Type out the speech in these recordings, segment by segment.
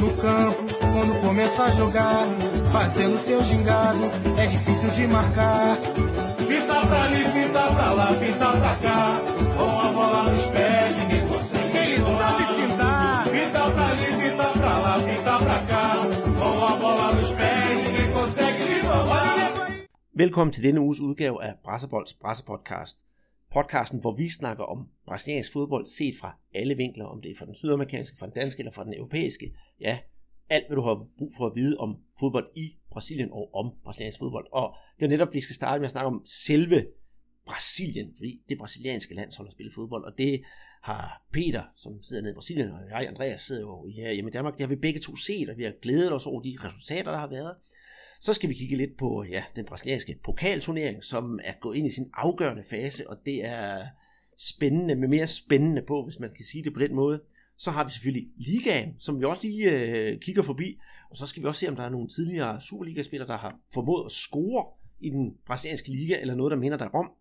No campo, quando começa a jogar, fazendo seu gingado, é difícil de marcar. Fita pra ali, fita pra lá, fita pra cá, com a bola nos pés, ninguém consegue. Ele sabe fintar. Fita pra ali, fita pra lá, fita pra cá, com a bola nos pés, ninguém consegue lhe roubar. Velkommen til denne uges udgave af Brasserbolds Brasserpodcast. Podcasten, hvor vi snakker om brasiliansk fodbold set fra alle vinkler, om det er fra den sydamerikanske, fra den danske eller fra den europæiske. Ja, alt hvad du har brug for at vide om fodbold i Brasilien og om brasiliansk fodbold. Og det er netop, vi skal starte med at snakke om selve Brasilien, fordi det brasilianske landshold har spillet fodbold, og det har Peter, som sidder nede i Brasilien, og jeg, Andreas, sidder jo ja, hjemme i Danmark, det har vi begge to set, og vi har glædet os over de resultater, der har været. Så skal vi kigge lidt på ja, den brasilianske pokalturnering, som er gået ind i sin afgørende fase, og det er spændende, med mere spændende på, hvis man kan sige det på den måde. Så har vi selvfølgelig ligaen, som vi også lige øh, kigger forbi, og så skal vi også se, om der er nogle tidligere Superliga-spillere, der har formået at score i den brasilianske liga, eller noget, der minder derom.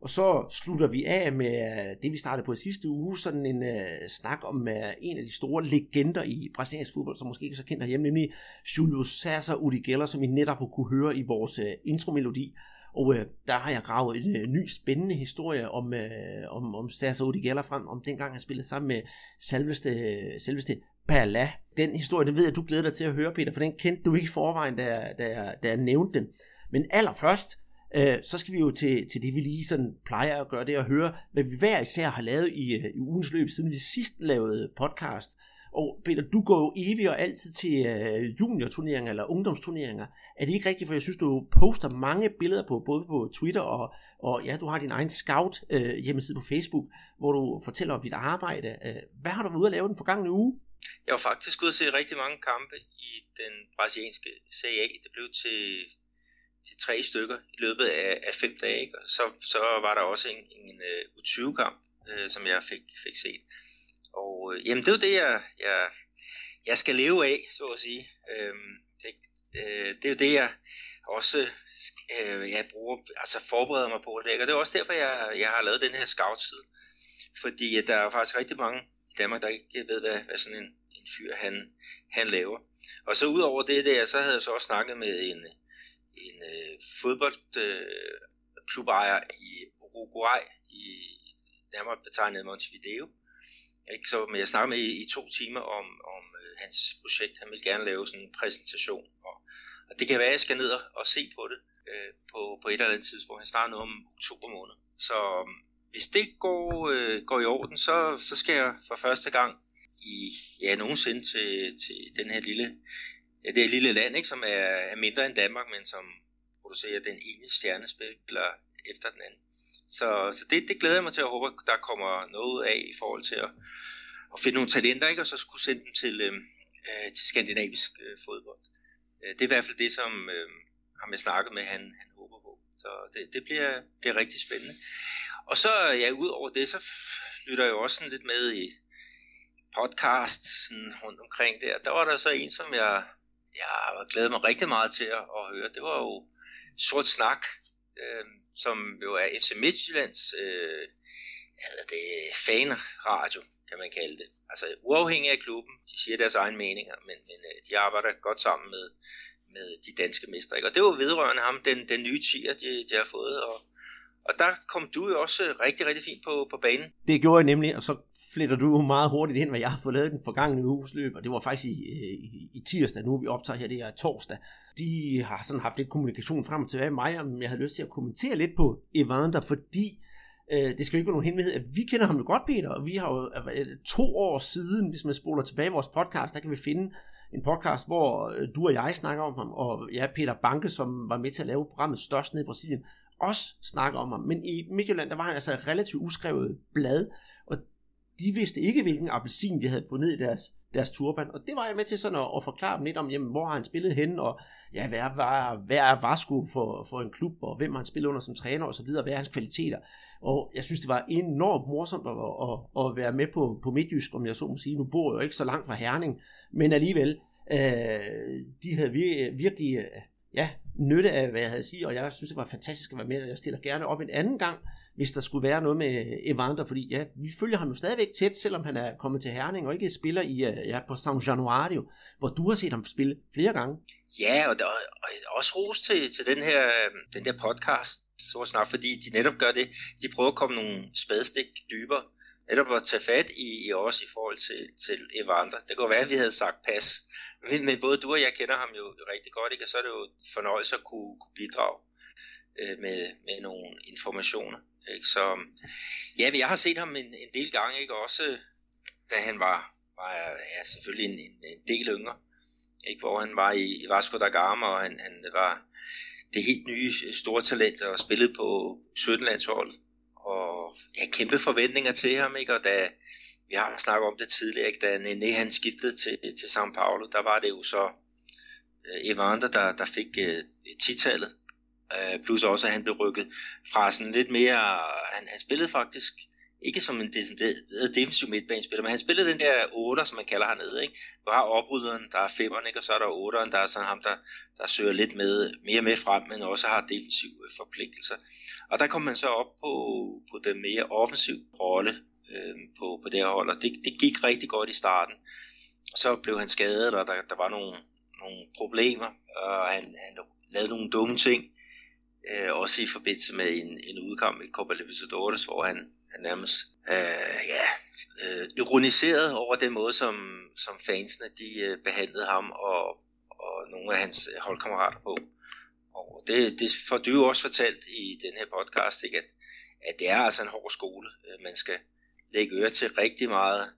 Og så slutter vi af med øh, det, vi startede på i sidste uge, sådan en uh, snak om uh, en af de store legender i brasiliansk fodbold, som måske ikke er så kendt herhjemme, nemlig Julio César Geller, som I netop kunne høre i vores uh, intromelodi. Og uh, der har jeg gravet en uh, ny spændende historie om, uh, om, om César Geller frem, om dengang han spillede sammen med selveste, selveste Pala. Den historie, den ved jeg, du glæder dig til at høre, Peter, for den kendte du ikke i forvejen, da, da, da jeg nævnte den. Men allerførst, øh, så skal vi jo til, til det, vi lige sådan plejer at gøre, det at høre, hvad vi hver især har lavet i, øh, i ugens løb, siden vi sidst lavede podcast. Og Peter, du går jo evigt og altid til øh, juniorturneringer eller ungdomsturneringer. Er det ikke rigtigt, for jeg synes, du poster mange billeder på, både på Twitter og, og ja, du har din egen scout øh, hjemmeside på Facebook, hvor du fortæller om dit arbejde. Øh, hvad har du været ude at lave den forgangne uge? Jeg var faktisk ude at se rigtig mange kampe i den brasilianske Serie A. Det blev til til tre stykker i løbet af, af fem dage. Ikke? Og så, så var der også en, en øh, uh, U20-kamp, uh, øh, som jeg fik, fik set. Og uh, jamen, det er jo det, jeg, jeg, jeg skal leve af, så at sige. Uh, det, uh, det er jo det, jeg også uh, jeg bruger, altså forbereder mig på. Det, og det er også derfor, jeg, jeg har lavet den her scout-side. Fordi der er faktisk rigtig mange i Danmark, der ikke ved, hvad, hvad sådan en, en fyr han, han laver. Og så ud over det der, så havde jeg så også snakket med en, en øh, fodboldklubejer øh, i Uruguay, i nærmere betegnet Montevideo. Ikke? Så, men jeg snakkede med i, i to timer om, om øh, hans projekt. Han vil gerne lave sådan en præsentation. Og, og det kan være, at jeg skal ned og, og se på det øh, på, på et eller andet tidspunkt. Han starter noget om oktober måned. Så um, hvis det går, øh, går i orden, så, så skal jeg for første gang i ja, nogensinde til, til den her lille ja, det er et lille land, ikke, som er, er mindre end Danmark, men som producerer den ene stjernespiller efter den anden. Så, så det, det glæder jeg mig til at håbe, der kommer noget af i forhold til at, at finde nogle talenter, ikke, og så skulle sende dem til, øhm, øh, til skandinavisk øh, fodbold. Øh, det er i hvert fald det, som øh, ham jeg snakket med, han, han håber på. Så det, det bliver, bliver rigtig spændende. Og så, ja, ud over det, så lytter jeg jo også sådan lidt med i podcast sådan rundt omkring der. Der var der så en, som jeg jeg glæder mig rigtig meget til at, at høre. Det var jo Sort Snak, øh, som jo er FC Midtjyllands øh, det, fanradio, kan man kalde det. Altså uafhængig af klubben, de siger deres egne meninger, men, men øh, de arbejder godt sammen med, med de danske mestre. Ikke? Og det var vedrørende ham, den, den nye tier, de, de har fået, og, og der kom du jo også rigtig, rigtig fint på, på banen. Det gjorde jeg nemlig, og så fletter du jo meget hurtigt ind, hvad jeg har fået lavet den forgangne uges løb, og det var faktisk i, i, i tirsdag, nu vi optager her, det er torsdag. De har sådan haft lidt kommunikation frem og tilbage med mig, om jeg havde lyst til at kommentere lidt på Evander, fordi øh, det skal jo ikke være nogen hemmelighed, at vi kender ham jo godt, Peter, og vi har jo to år siden, hvis man spoler tilbage i vores podcast, der kan vi finde en podcast, hvor øh, du og jeg snakker om ham, og ja, Peter Banke, som var med til at lave programmet Størst ned i Brasilien, også snakker om ham. Men i Midtjylland, der var han altså et relativt uskrevet blad, og de vidste ikke, hvilken appelsin de havde fundet i deres, deres turban. Og det var jeg med til sådan at, at forklare dem lidt om, jamen, hvor har han spillet hen, og ja, hvad, er, hvad er Vasco for, for en klub, og hvem har han spillet under som træner, og så videre, hvad er hans kvaliteter. Og jeg synes, det var enormt morsomt at, at, at være med på, på Midtjysk, om jeg så må sige. Nu bor jeg jo ikke så langt fra Herning, men alligevel, øh, de havde vir- virkelig ja, nytte af, hvad jeg havde at sige, og jeg synes, det var fantastisk at være med, og jeg stiller gerne op en anden gang, hvis der skulle være noget med Evander, fordi ja, vi følger ham jo stadigvæk tæt, selvom han er kommet til Herning og ikke spiller i, øh, ja, på San Januario, hvor du har set ham spille flere gange. Ja, og, der, og også ros til, til den, her, den der podcast, så snart, fordi de netop gør det, de prøver at komme nogle spadestik dybere, netop at tage fat i, i os i forhold til, til Evander. Det kunne være, at vi havde sagt pas, men, men både du og jeg kender ham jo rigtig godt, ikke? og så er det jo fornøjelse at kunne, kunne bidrage øh, med, med nogle informationer. Ikke? Så ja, jeg har set ham en, en del gange, ikke? også da han var, var ja, selvfølgelig en, en, en del yngre, ikke? hvor han var i, i Vasco da Gama, og han, han var det helt nye store talent og spillede på 17-landsholdet. Og ja, kæmpe forventninger til ham, ikke? og da vi har snakket om det tidligere, ikke? da Nene han skiftede til, til São Paulo, der var det jo så uh, Evander, der, der fik uh, titallet Øh, plus også, at han blev rykket fra sådan lidt mere... Han, han spillede faktisk ikke som en øh, defensiv midtbanespiller, men han spillede den der 8, som man kalder hernede. Ikke? Du har oprydderen, der er 5'eren, ikke? og så er der 8'eren, der er sådan ham, der, der søger lidt med, mere med frem, men også har defensive øh, forpligtelser. Og der kom man så op på, på den mere offensiv rolle øh, på, på det her hold, og det, det gik rigtig godt i starten. Så blev han skadet, og der, der var nogle, nogle problemer, og han, han lavede nogle dumme ting, øh, også i forbindelse med en, en udkamp i Copa Libertadores, hvor han, han nærmest øh, ja, øh, ironiserede over den måde, som, som fansene de øh, behandlede ham og, og nogle af hans øh, holdkammerater på. Og det, det får du jo også fortalt i den her podcast, ikke? At, at det er altså en hård skole. Øh, man skal lægge øre til rigtig meget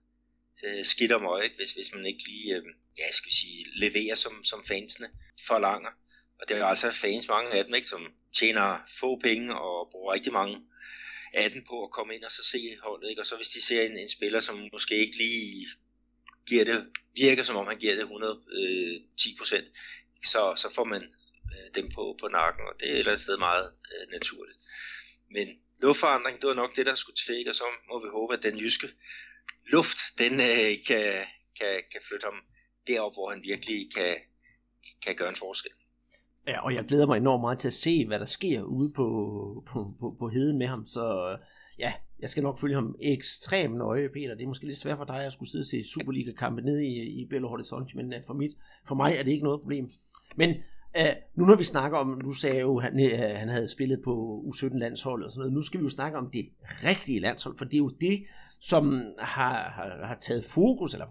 øh, skidt og møg, hvis, hvis man ikke lige øh, ja, skal sige, leverer, som, som fansene forlanger. Og det er altså fans, mange af dem, ikke, som tjener få penge og bruger rigtig mange af dem på at komme ind og så se holdet. Ikke? Og så hvis de ser en, en spiller, som måske ikke lige giver det, virker som om han giver det 110 øh, procent, så, så får man øh, dem på, på nakken, og det er et eller andet sted meget øh, naturligt. Men luftforandring, det var nok det, der skulle til, ikke? og så må vi håbe, at den jyske luft, den øh, kan, kan, kan flytte ham derop, hvor han virkelig kan, kan gøre en forskel. Ja, og jeg glæder mig enormt meget til at se, hvad der sker ude på, på, på, på heden med ham. Så øh, ja, jeg skal nok følge ham ekstremt nøje, Peter. Det er måske lidt svært for dig at skulle sidde og se Superliga-kampe nede i, i Belo Horizonte, men øh, for, mit, for mig er det ikke noget problem. Men uh, nu når vi snakker om, du sagde jo, at han, uh, han havde spillet på U17-landsholdet og sådan noget, nu skal vi jo snakke om det rigtige landshold, for det er jo det, som har, har, har taget fokus, eller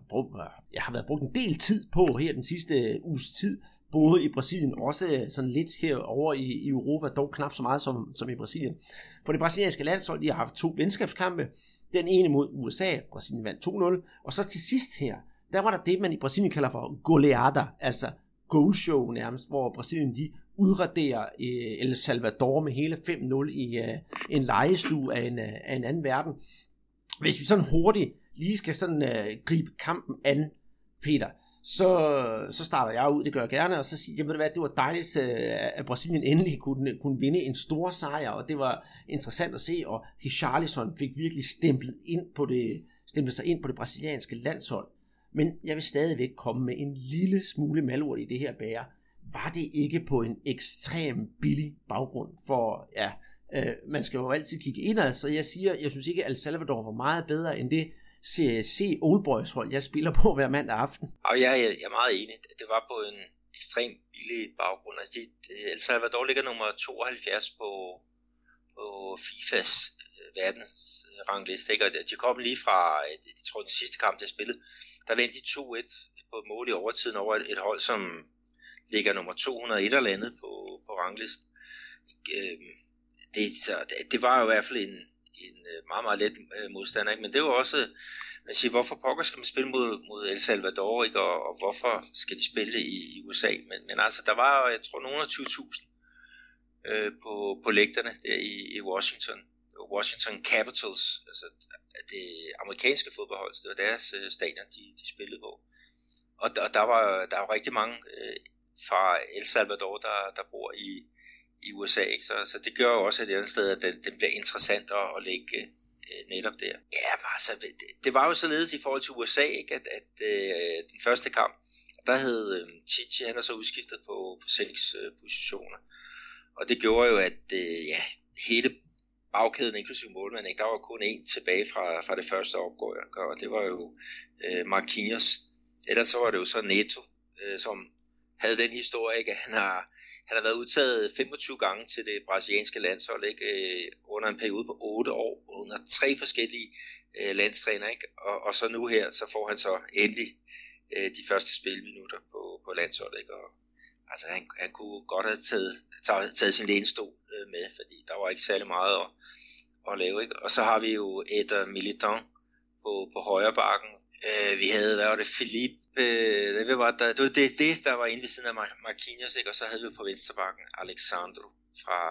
jeg har været brugt en del tid på her den sidste uges tid, boede i Brasilien, også øh, sådan lidt herover i, i Europa, dog knap så meget som, som i Brasilien. For det brasilianske landshold, de har haft to venskabskampe. Den ene mod USA, Brasilien vandt 2-0, og så til sidst her, der var der det, man i Brasilien kalder for goleada, altså goalshow nærmest, hvor Brasilien de udraderer øh, El Salvador med hele 5-0 i øh, en lejestue af en, øh, af en anden verden. Hvis vi sådan hurtigt lige skal sådan øh, gribe kampen an, Peter, så, så starter jeg ud, det gør jeg gerne, og så siger jeg, ved hvad, det var dejligt, øh, at Brasilien endelig kunne, kunne vinde en stor sejr, og det var interessant at se, og Richarlison fik virkelig stemplet, ind på det, stemplet sig ind på det brasilianske landshold. Men jeg vil stadigvæk komme med en lille smule malurt i det her bære. Var det ikke på en ekstrem billig baggrund for, ja, øh, man skal jo altid kigge indad, så jeg siger, jeg synes ikke, at El Salvador var meget bedre end det, CSC Old Boys hold, jeg spiller på hver mandag aften. Og jeg, jeg, jeg er meget enig. Det var på en ekstrem billig baggrund. Altså, det, El Salvador ligger nummer 72 på, på FIFAs øh, verdensrangliste. Ikke? Og de kom lige fra, øh, jeg tror den sidste kamp, der spillede, der vendte de 2-1 på et mål i overtiden over et, et hold, som ligger nummer 201 eller andet på, på ranglisten. Øhm, det, så, det, det var jo i hvert fald en, en øh, meget, meget let øh, modstander. Ikke? Men det var også, man siger, hvorfor pokker skal man spille mod, mod El Salvador, ikke? Og, og hvorfor skal de spille i, i USA? Men, men altså, der var, jeg tror, nogen af 20.000 øh, på, på lægterne der i, i Washington. Washington Capitals, altså det amerikanske fodboldhold, det var deres øh, stadion, de, de spillede på. Og, og der var der var rigtig mange øh, fra El Salvador, der, der bor i, i USA. Ikke? Så, så det gør jo også et andet sted, at den, den bliver interessant at, at lægge øh, netop der. Ja, altså, det, det var jo således i forhold til USA, ikke? at, at øh, den første kamp, der hed øh, Chichi, han er så udskiftet på, på seks øh, positioner. Og det gjorde jo, at øh, ja, hele bagkæden, inklusive målmanden, ikke? der var kun én tilbage fra, fra det første opgør, og det var jo øh, Marquinhos. Ellers så var det jo så Neto, øh, som havde den historie, ikke? at han har, han har været udtaget 25 gange til det brasilianske landshold ikke? Øh, under en periode på 8 år, under tre forskellige øh, landstræner, ikke? Og, og så nu her, så får han så endelig øh, de første spilminutter på, på landsholdet, ikke? Og, altså han, han kunne godt have taget, taget, taget sin lænestol øh, med, fordi der var ikke særlig meget at, at lave. Ikke? Og så har vi jo Eder Militant på, på højre bakken. Øh, vi havde, hvad var det, Philippe, øh, det, var, der, det var det, det, der var inde ved siden af Mar- Marquinhos, ikke? og så havde vi på venstre bakken Alexandro fra,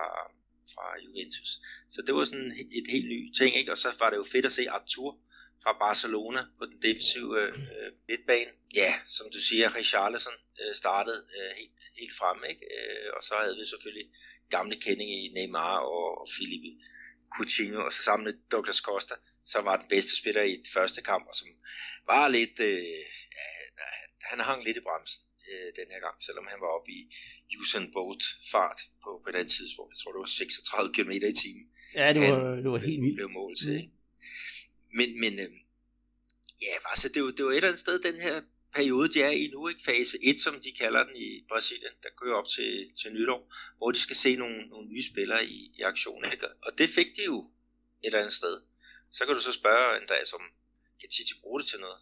fra Juventus. Så det var sådan et, et helt ny ting, ikke? og så var det jo fedt at se Artur fra Barcelona på den defensive øh, øh, midtbane. Ja, som du siger, Richarlison øh, startede øh, helt, helt frem, ikke? Øh, og så havde vi selvfølgelig gamle kending i Neymar og, og Filipe Coutinho, og så sammen med Douglas Costa, som var den bedste spiller i den første kamp, og som var lidt, øh, ja, han hang lidt i bremsen øh, den her gang, selvom han var oppe i Usain Bolt fart på, på den tidspunkt. Jeg tror, det var 36 km i timen. Ja, det var, det var helt vildt. blev mål til, mm. ikke? Men, men øh, ja, altså, det, jo, det jo et eller andet sted, den her periode, de er i nu, ikke? fase 1, som de kalder den i Brasilien, der kører op til, til nytår, hvor de skal se nogle, nogle nye spillere i, i aktion. Ikke? Og det fik de jo et eller andet sted. Så kan du så spørge en dag, som kan Titi bruge det til noget?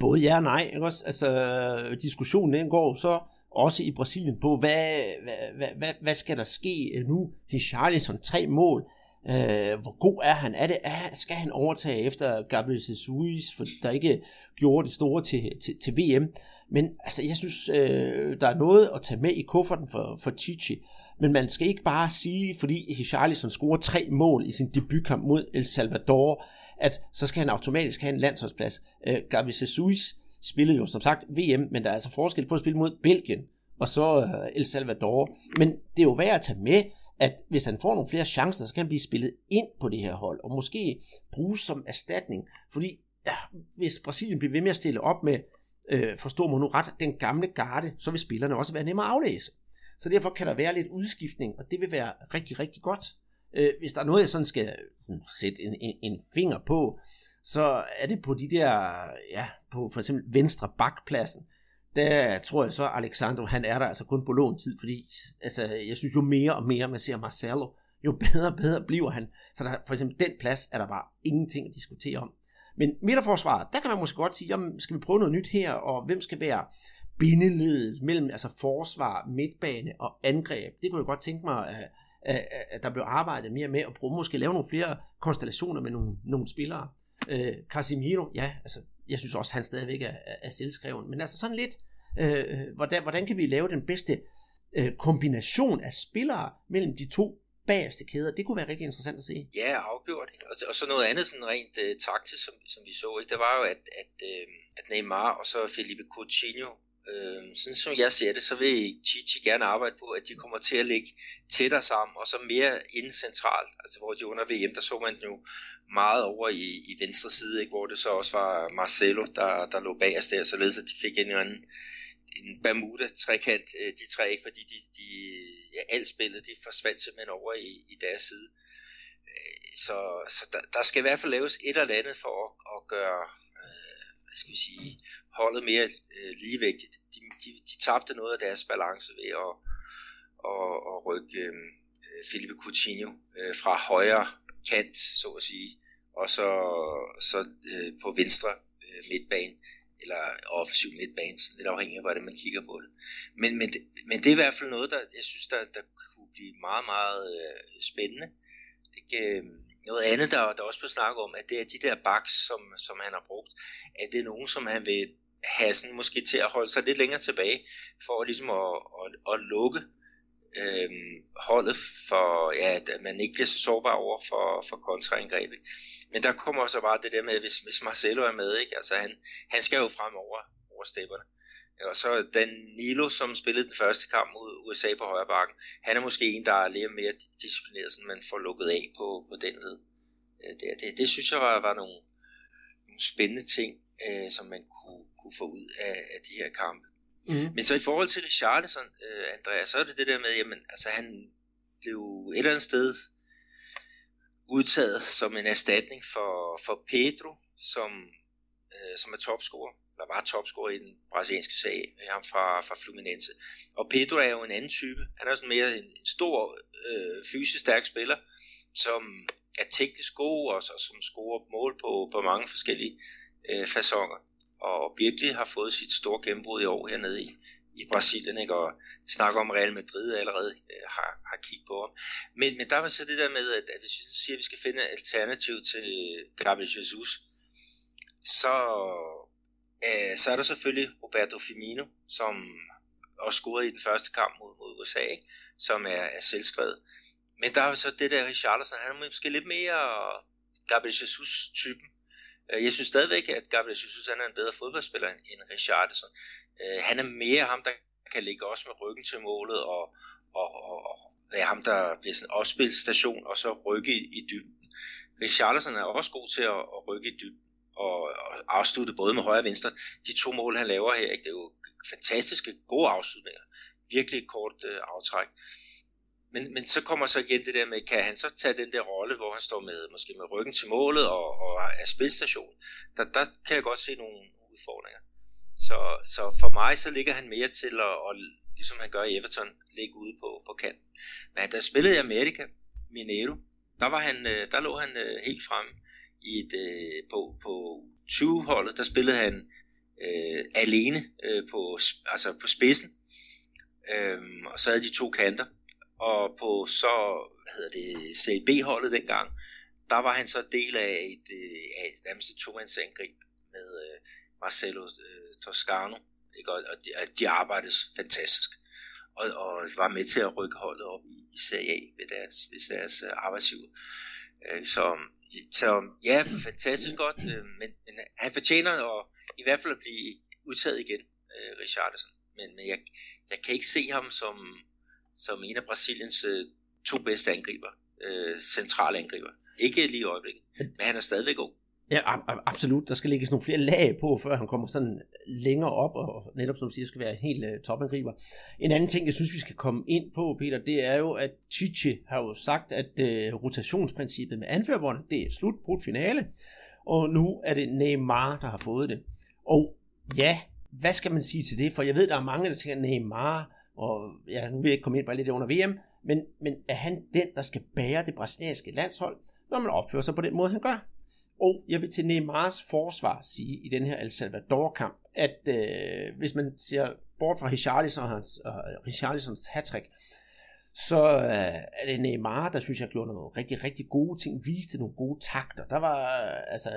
Både ja og nej. Ikke også? Altså, diskussionen den går så også i Brasilien på, hvad, hvad, hvad, hvad, hvad skal der ske nu? Richarlison, tre mål. Øh, hvor god er han? Er det, er, skal han overtage efter Gabriel Jesus, for der ikke gjorde det store til, til, til VM? Men altså, jeg synes, øh, der er noget at tage med i kufferten for, for Chichi. Men man skal ikke bare sige, fordi Richarlison scorer tre mål i sin debutkamp mod El Salvador, at så skal han automatisk have en landsholdsplads. Øh, Gabi Jesus spillede jo som sagt VM, men der er altså forskel på at spille mod Belgien og så øh, El Salvador. Men det er jo værd at tage med, at hvis han får nogle flere chancer, så kan han blive spillet ind på det her hold, og måske bruges som erstatning, fordi ja, hvis Brasilien bliver ved med at stille op med, øh, forstår man nu ret, den gamle garde, så vil spillerne også være nemmere at aflæse. Så derfor kan der være lidt udskiftning, og det vil være rigtig, rigtig godt. Øh, hvis der er noget, jeg sådan skal sådan sætte en, en, en finger på, så er det på de der, ja, på for eksempel venstre bakpladsen, der tror jeg så, at Alexandro, han er der altså kun på lån tid, fordi altså, jeg synes jo mere og mere, man ser Marcelo, jo bedre og bedre bliver han. Så der, for eksempel den plads er der bare ingenting at diskutere om. Men midterforsvaret, der kan man måske godt sige, jamen, skal vi prøve noget nyt her, og hvem skal være bindeledet mellem altså forsvar, midtbane og angreb. Det kunne jeg godt tænke mig, at, at, at der blev arbejdet mere med, at prøve måske lave nogle flere konstellationer med nogle, nogle spillere. Øh, Casimiro, ja, altså jeg synes også, han stadigvæk er, er selvskreven, men altså sådan lidt, øh, hvordan, hvordan kan vi lave den bedste øh, kombination af spillere mellem de to bagerste kæder, det kunne være rigtig interessant at se. Ja, afgjort. Og, og så noget andet sådan rent øh, taktisk, som, som vi så, ikke? det var jo, at, at, øh, at Neymar og så Felipe Coutinho Øh, sådan som jeg ser det, så vil Chichi gerne arbejde på, at de kommer til at ligge tættere sammen, og så mere inden centralt. Altså hvor de under VM, der så man jo meget over i, i venstre side, ikke? hvor det så også var Marcelo, der, der lå bag os der, således at de fik en eller anden en Bermuda-trekant, øh, de tre, ikke? fordi de, de, ja, alt spillet, de forsvandt simpelthen over i, i deres side. Øh, så, så der, der skal i hvert fald laves et eller andet for at, at gøre øh, hvad skal vi sige, holdet mere øh, ligevægtigt. De, de, de tabte noget af deres balance ved at, at, at rykke øh, øh, Felipe Coutinho øh, fra højre kant, så at sige, og så, så øh, på venstre øh, midtbane, eller offensiv midtbane, lidt afhængig af, hvordan man kigger på det. Men, men, det, men det er i hvert fald noget, der jeg synes, der, der kunne blive meget, meget øh, spændende. Ikke? Øh, noget andet, der, der også blev snakket om, at det er de der backs, som, som han har brugt, at det er nogen, som han vil have sådan måske til at holde sig lidt længere tilbage, for ligesom at, at, at lukke øhm, holdet for, ja, at man ikke bliver så sårbar over for, for kontraangreb. Men der kommer også bare det der med, hvis, hvis Marcelo er med, ikke? Altså han, han skal jo frem over, over stepperne. Og så Danilo, Nilo, som spillede den første kamp mod USA på højre bakken, han er måske en, der er lidt mere disciplineret, så man får lukket af på, på den led. Øh, det, det, det synes jeg var, var nogle, nogle spændende ting, øh, som man kunne, kunne få ud af, af de her kampe. Mm. Men så i forhold til Richarlison, øh, Andreas, så er det det der med, jamen, altså han blev et eller andet sted udtaget som en erstatning for, for Pedro, som, øh, som er topscorer, der var topscorer i den brasilianske sag, ham fra, fra Fluminense. Og Pedro er jo en anden type. Han er sådan mere en, en stor, øh, fysisk stærk spiller, som er teknisk god, og, og som scorer mål på, på mange forskellige øh, fasonger. Og virkelig har fået sit store gennembrud i år hernede i, i Brasilien, ikke? og snakker om Real Madrid allerede øh, har, har kigget på ham. Men, men der var så det der med, at, at hvis vi siger, at vi skal finde et alternativ til Gabriel Jesus, så, øh, så er der selvfølgelig Roberto Firmino, som også scorede i den første kamp mod, mod USA, ikke? som er, er selvskrevet. Men der er så det der Richarlison, han er måske lidt mere Gabriel Jesus-typen. Øh, jeg synes stadigvæk, at Gabriel Jesus han er en bedre fodboldspiller end Richarlison. Øh, han er mere ham, der kan ligge også med ryggen til målet, og, og, og, og være ham, der bliver sådan en opspilstation, og så rykke i, i dybden. Richarlison er også god til at, at rykke i dybden, og, og afslutte både med højre og venstre. De to mål, han laver her, ikke? det er jo fantastiske, gode afslutninger. Virkelig et kort øh, aftræk. Men, men så kommer så igen det der med, kan han så tage den der rolle, hvor han står med, måske med ryggen til målet og, og er spilstation. Der, der kan jeg godt se nogle udfordringer. Så, så for mig så ligger han mere til at, at ligesom han gør i Everton, ligge ude på, på kanten. Men da spillede i Amerika, Mineiro, der, var han, øh, der lå han øh, helt frem i et, øh, på, på 20-holdet, der spillede han øh, alene øh, på, altså på spidsen, øhm, og så havde de to kanter, og på så, hvad hedder det, CB-holdet dengang, der var han så del af et, øh, af et nærmest et to-mandsangrib med øh, Marcelo øh, Toscano, ikke? og, og de, de arbejdes fantastisk, og, og var med til at rykke holdet op i, i Serie A ved deres, ved deres øh, arbejdsgiver. Øh, så, så ja, fantastisk godt, øh, men, men han fortjener at, i hvert fald at blive udtaget igen, øh, Richardson. Men, men jeg, jeg kan ikke se ham som, som en af Brasiliens øh, to bedste angriber, øh, centrale angriber. Ikke lige i øjeblikket, men han er stadigvæk god. Ja, absolut. Der skal lægges nogle flere lag på, før han kommer sådan længere op, og netop som du siger, skal være en helt uh, topangriber. En anden ting, jeg synes, vi skal komme ind på, Peter, det er jo, at Chichi har jo sagt, at uh, rotationsprincippet med anførbånd, det er slut på finale, og nu er det Neymar, der har fået det. Og ja, hvad skal man sige til det? For jeg ved, der er mange, der tænker, Neymar, og ja, nu vil jeg ikke komme ind på lidt under VM, men, men er han den, der skal bære det brasilianske landshold, når man opfører sig på den måde, han gør? Og jeg vil til Neymars forsvar sige i den her El Salvador-kamp, at øh, hvis man ser bort fra Richarlison og hans, øh, Richarlisons hattrick, så øh, er det Neymar, der synes jeg gjorde nogle rigtig, rigtig gode ting, viste nogle gode takter. Der var, øh, altså,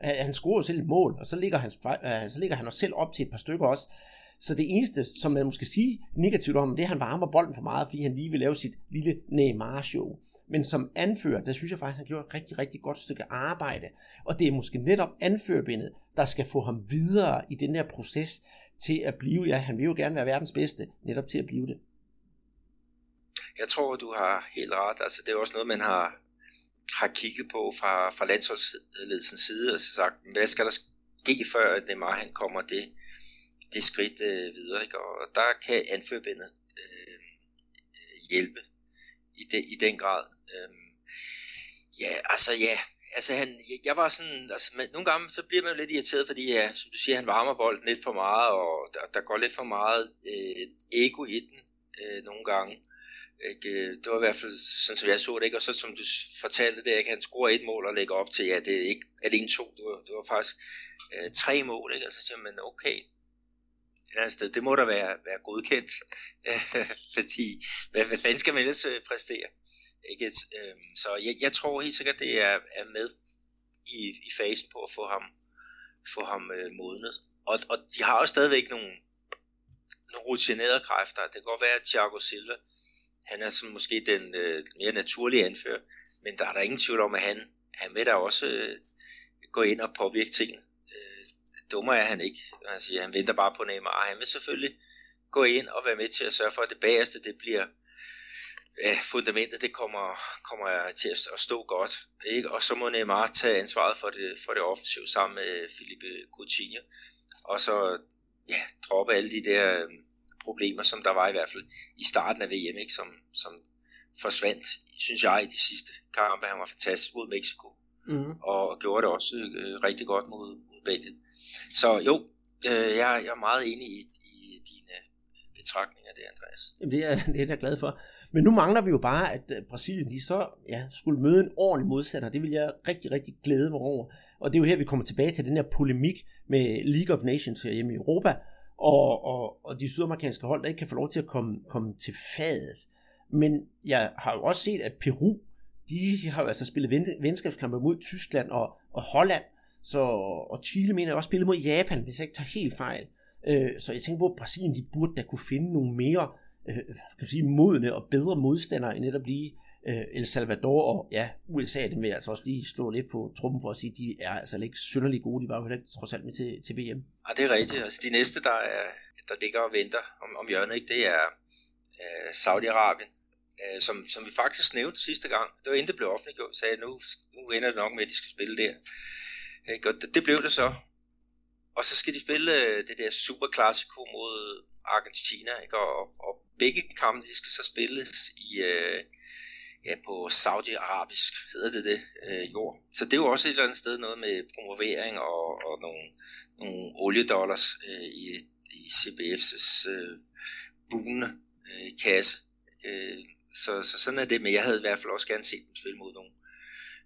han scorede selv et mål, og så ligger, han, øh, så ligger han også selv op til et par stykker også. Så det eneste, som man måske sige negativt om, det er, at han varmer bolden for meget, fordi han lige vil lave sit lille Neymar-show. Men som anfører, der synes jeg faktisk, at han gjort et rigtig, rigtig godt stykke arbejde. Og det er måske netop anførbindet, der skal få ham videre i den her proces til at blive, ja, han vil jo gerne være verdens bedste, netop til at blive det. Jeg tror, du har helt ret. Altså, det er også noget, man har, har kigget på fra, fra landsholdsledelsens side, og sagt, hvad skal der ske, før at Neymar han kommer det det skridt øh, videre. Ikke? Og der kan anførbindet øh, øh hjælpe i, de, i den grad. Øh, ja, altså ja, altså han, jeg, jeg var sådan, altså man, nogle gange så bliver man lidt irriteret, fordi ja, som du siger, han varmer bolden lidt for meget, og der, der går lidt for meget øh, ego i den øh, nogle gange. Ikke? Det var i hvert fald sådan, som jeg så det, ikke? og så som du fortalte det, ikke? han scorer et mål og lægger op til, ja, det er ikke alene to, det var, det var faktisk øh, tre mål, ikke? og så siger man, okay, eller sted, det må da være, være godkendt, fordi hvad, hvad fanden skal man ellers øh, præstere? Ikke? Øhm, så jeg, jeg tror helt sikkert, det er, er med i, i fasen på at få ham, få ham øh, modnet. Og, og de har også stadigvæk nogle, nogle rutinerede kræfter. Det kan godt være, at Thiago Silva, han er som måske den øh, mere naturlige anfører, men der er der ingen tvivl om, at han, han vil da også øh, gå ind og påvirke tingene dummer er han ikke. Han siger, han venter bare på Neymar. Han vil selvfølgelig gå ind og være med til at sørge for, at det bagerste, det bliver ja, fundamentet, det kommer, kommer til at stå godt. Ikke? Og så må Neymar tage ansvaret for det, for det offensiv sammen med Felipe Coutinho. Og så ja, droppe alle de der øhm, problemer, som der var i hvert fald i starten af VM, ikke? Som, som forsvandt, synes jeg, i de sidste kampe. Han var fantastisk mod Mexico, mm. og gjorde det også øh, rigtig godt mod, mod Belgien. Så jo, øh, jeg, jeg er meget enig i, i dine øh, betragtninger der, Andreas. Jamen, det er, det er jeg glad for. Men nu mangler vi jo bare, at øh, Brasilien de så ja, skulle møde en ordentlig modsætter. Det vil jeg rigtig, rigtig glæde mig over. Og det er jo her, vi kommer tilbage til den her polemik med League of Nations her hjemme i Europa, og, og, og de sydamerikanske hold, der ikke kan få lov til at komme, komme til fadet. Men jeg har jo også set, at Peru, de har jo altså spillet venskabskampe mod Tyskland og, og Holland, så, og Chile mener jeg også spillet mod Japan, hvis jeg ikke tager helt fejl. Øh, så jeg tænker på, at Brasilien de burde da kunne finde nogle mere øh, kan sige, modne og bedre modstandere end netop lige øh, El Salvador og ja, USA, dem vil jeg altså også lige slå lidt på truppen for at sige, de er altså ikke synderligt gode, de var jo heller ikke trods alt med til, til VM. Ja, det er rigtigt. Altså, de næste, der, er, der ligger og venter om, om hjørnet, ikke, det er øh, Saudi-Arabien, øh, som, som vi faktisk nævnte sidste gang. Det var inden det blev offentliggjort, sagde nu, nu ender det nok med, at de skal spille der. Ikke? Og det, det blev det så. Og så skal de spille øh, det der Super Classico mod Argentina, ikke? Og, og begge kampe, de skal så spilles i, øh, ja, på Saudi-Arabisk, hedder det det, øh, jord. Så det er jo også et eller andet sted noget med promovering og, og nogle, nogle oliedollars øh, i, i CBF's øh, bunende øh, kasse. Øh, så, så sådan er det, men jeg havde i hvert fald også gerne set dem spille mod nogle,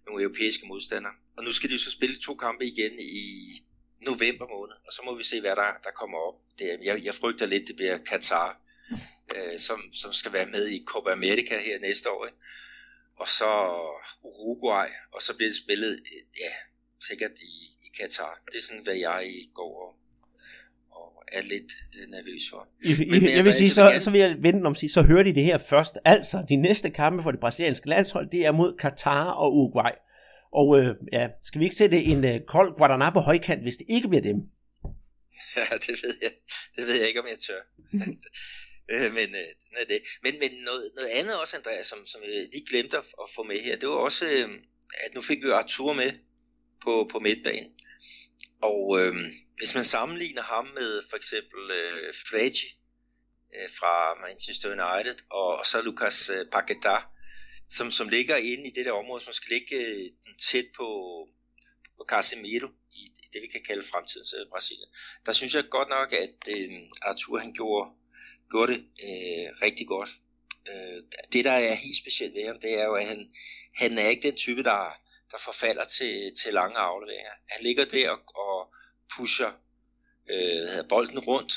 nogle europæiske modstandere. Og nu skal de så spille to kampe igen i november måned, og så må vi se, hvad der, der kommer op. Det, jeg, jeg frygter lidt, det bliver Katar, øh, som, som skal være med i Copa America her næste år. Ikke? Og så Uruguay, og så bliver det spillet, øh, ja, sikkert i, i Katar. Det er sådan, hvad jeg går og, er lidt øh, nervøs for. I, men, men, jeg vil sige, så, så vil jeg vente om sige, så hører de det her først. Altså, de næste kampe for det brasilianske landshold, det er mod Katar og Uruguay. Og øh, ja, skal vi ikke sætte en øh, kold Guadana på højkant, hvis det ikke bliver dem? Ja, det ved jeg, det ved jeg ikke, om jeg tør. øh, men øh, det. Men, men noget, noget andet også, Andreas, som, som jeg lige glemte at, at få med her, det var også, øh, at nu fik vi Arthur med på, på midtbanen. Og øh, hvis man sammenligner ham med for eksempel øh, Fregi øh, fra Manchester United, og, og så Lucas øh, Paquetá, som, som ligger inde i det der område, som skal ligge øh, tæt på, på Casemiro, i, i det vi kan kalde fremtidens øh, Brasilien. Der synes jeg godt nok, at øh, Arthur han gjorde, gjorde det øh, rigtig godt. Øh, det der er helt specielt ved ham, det er jo, at han, han er ikke den type, der, der forfalder til, til lange afleveringer. Han ligger der og, og pusher øh, bolden rundt,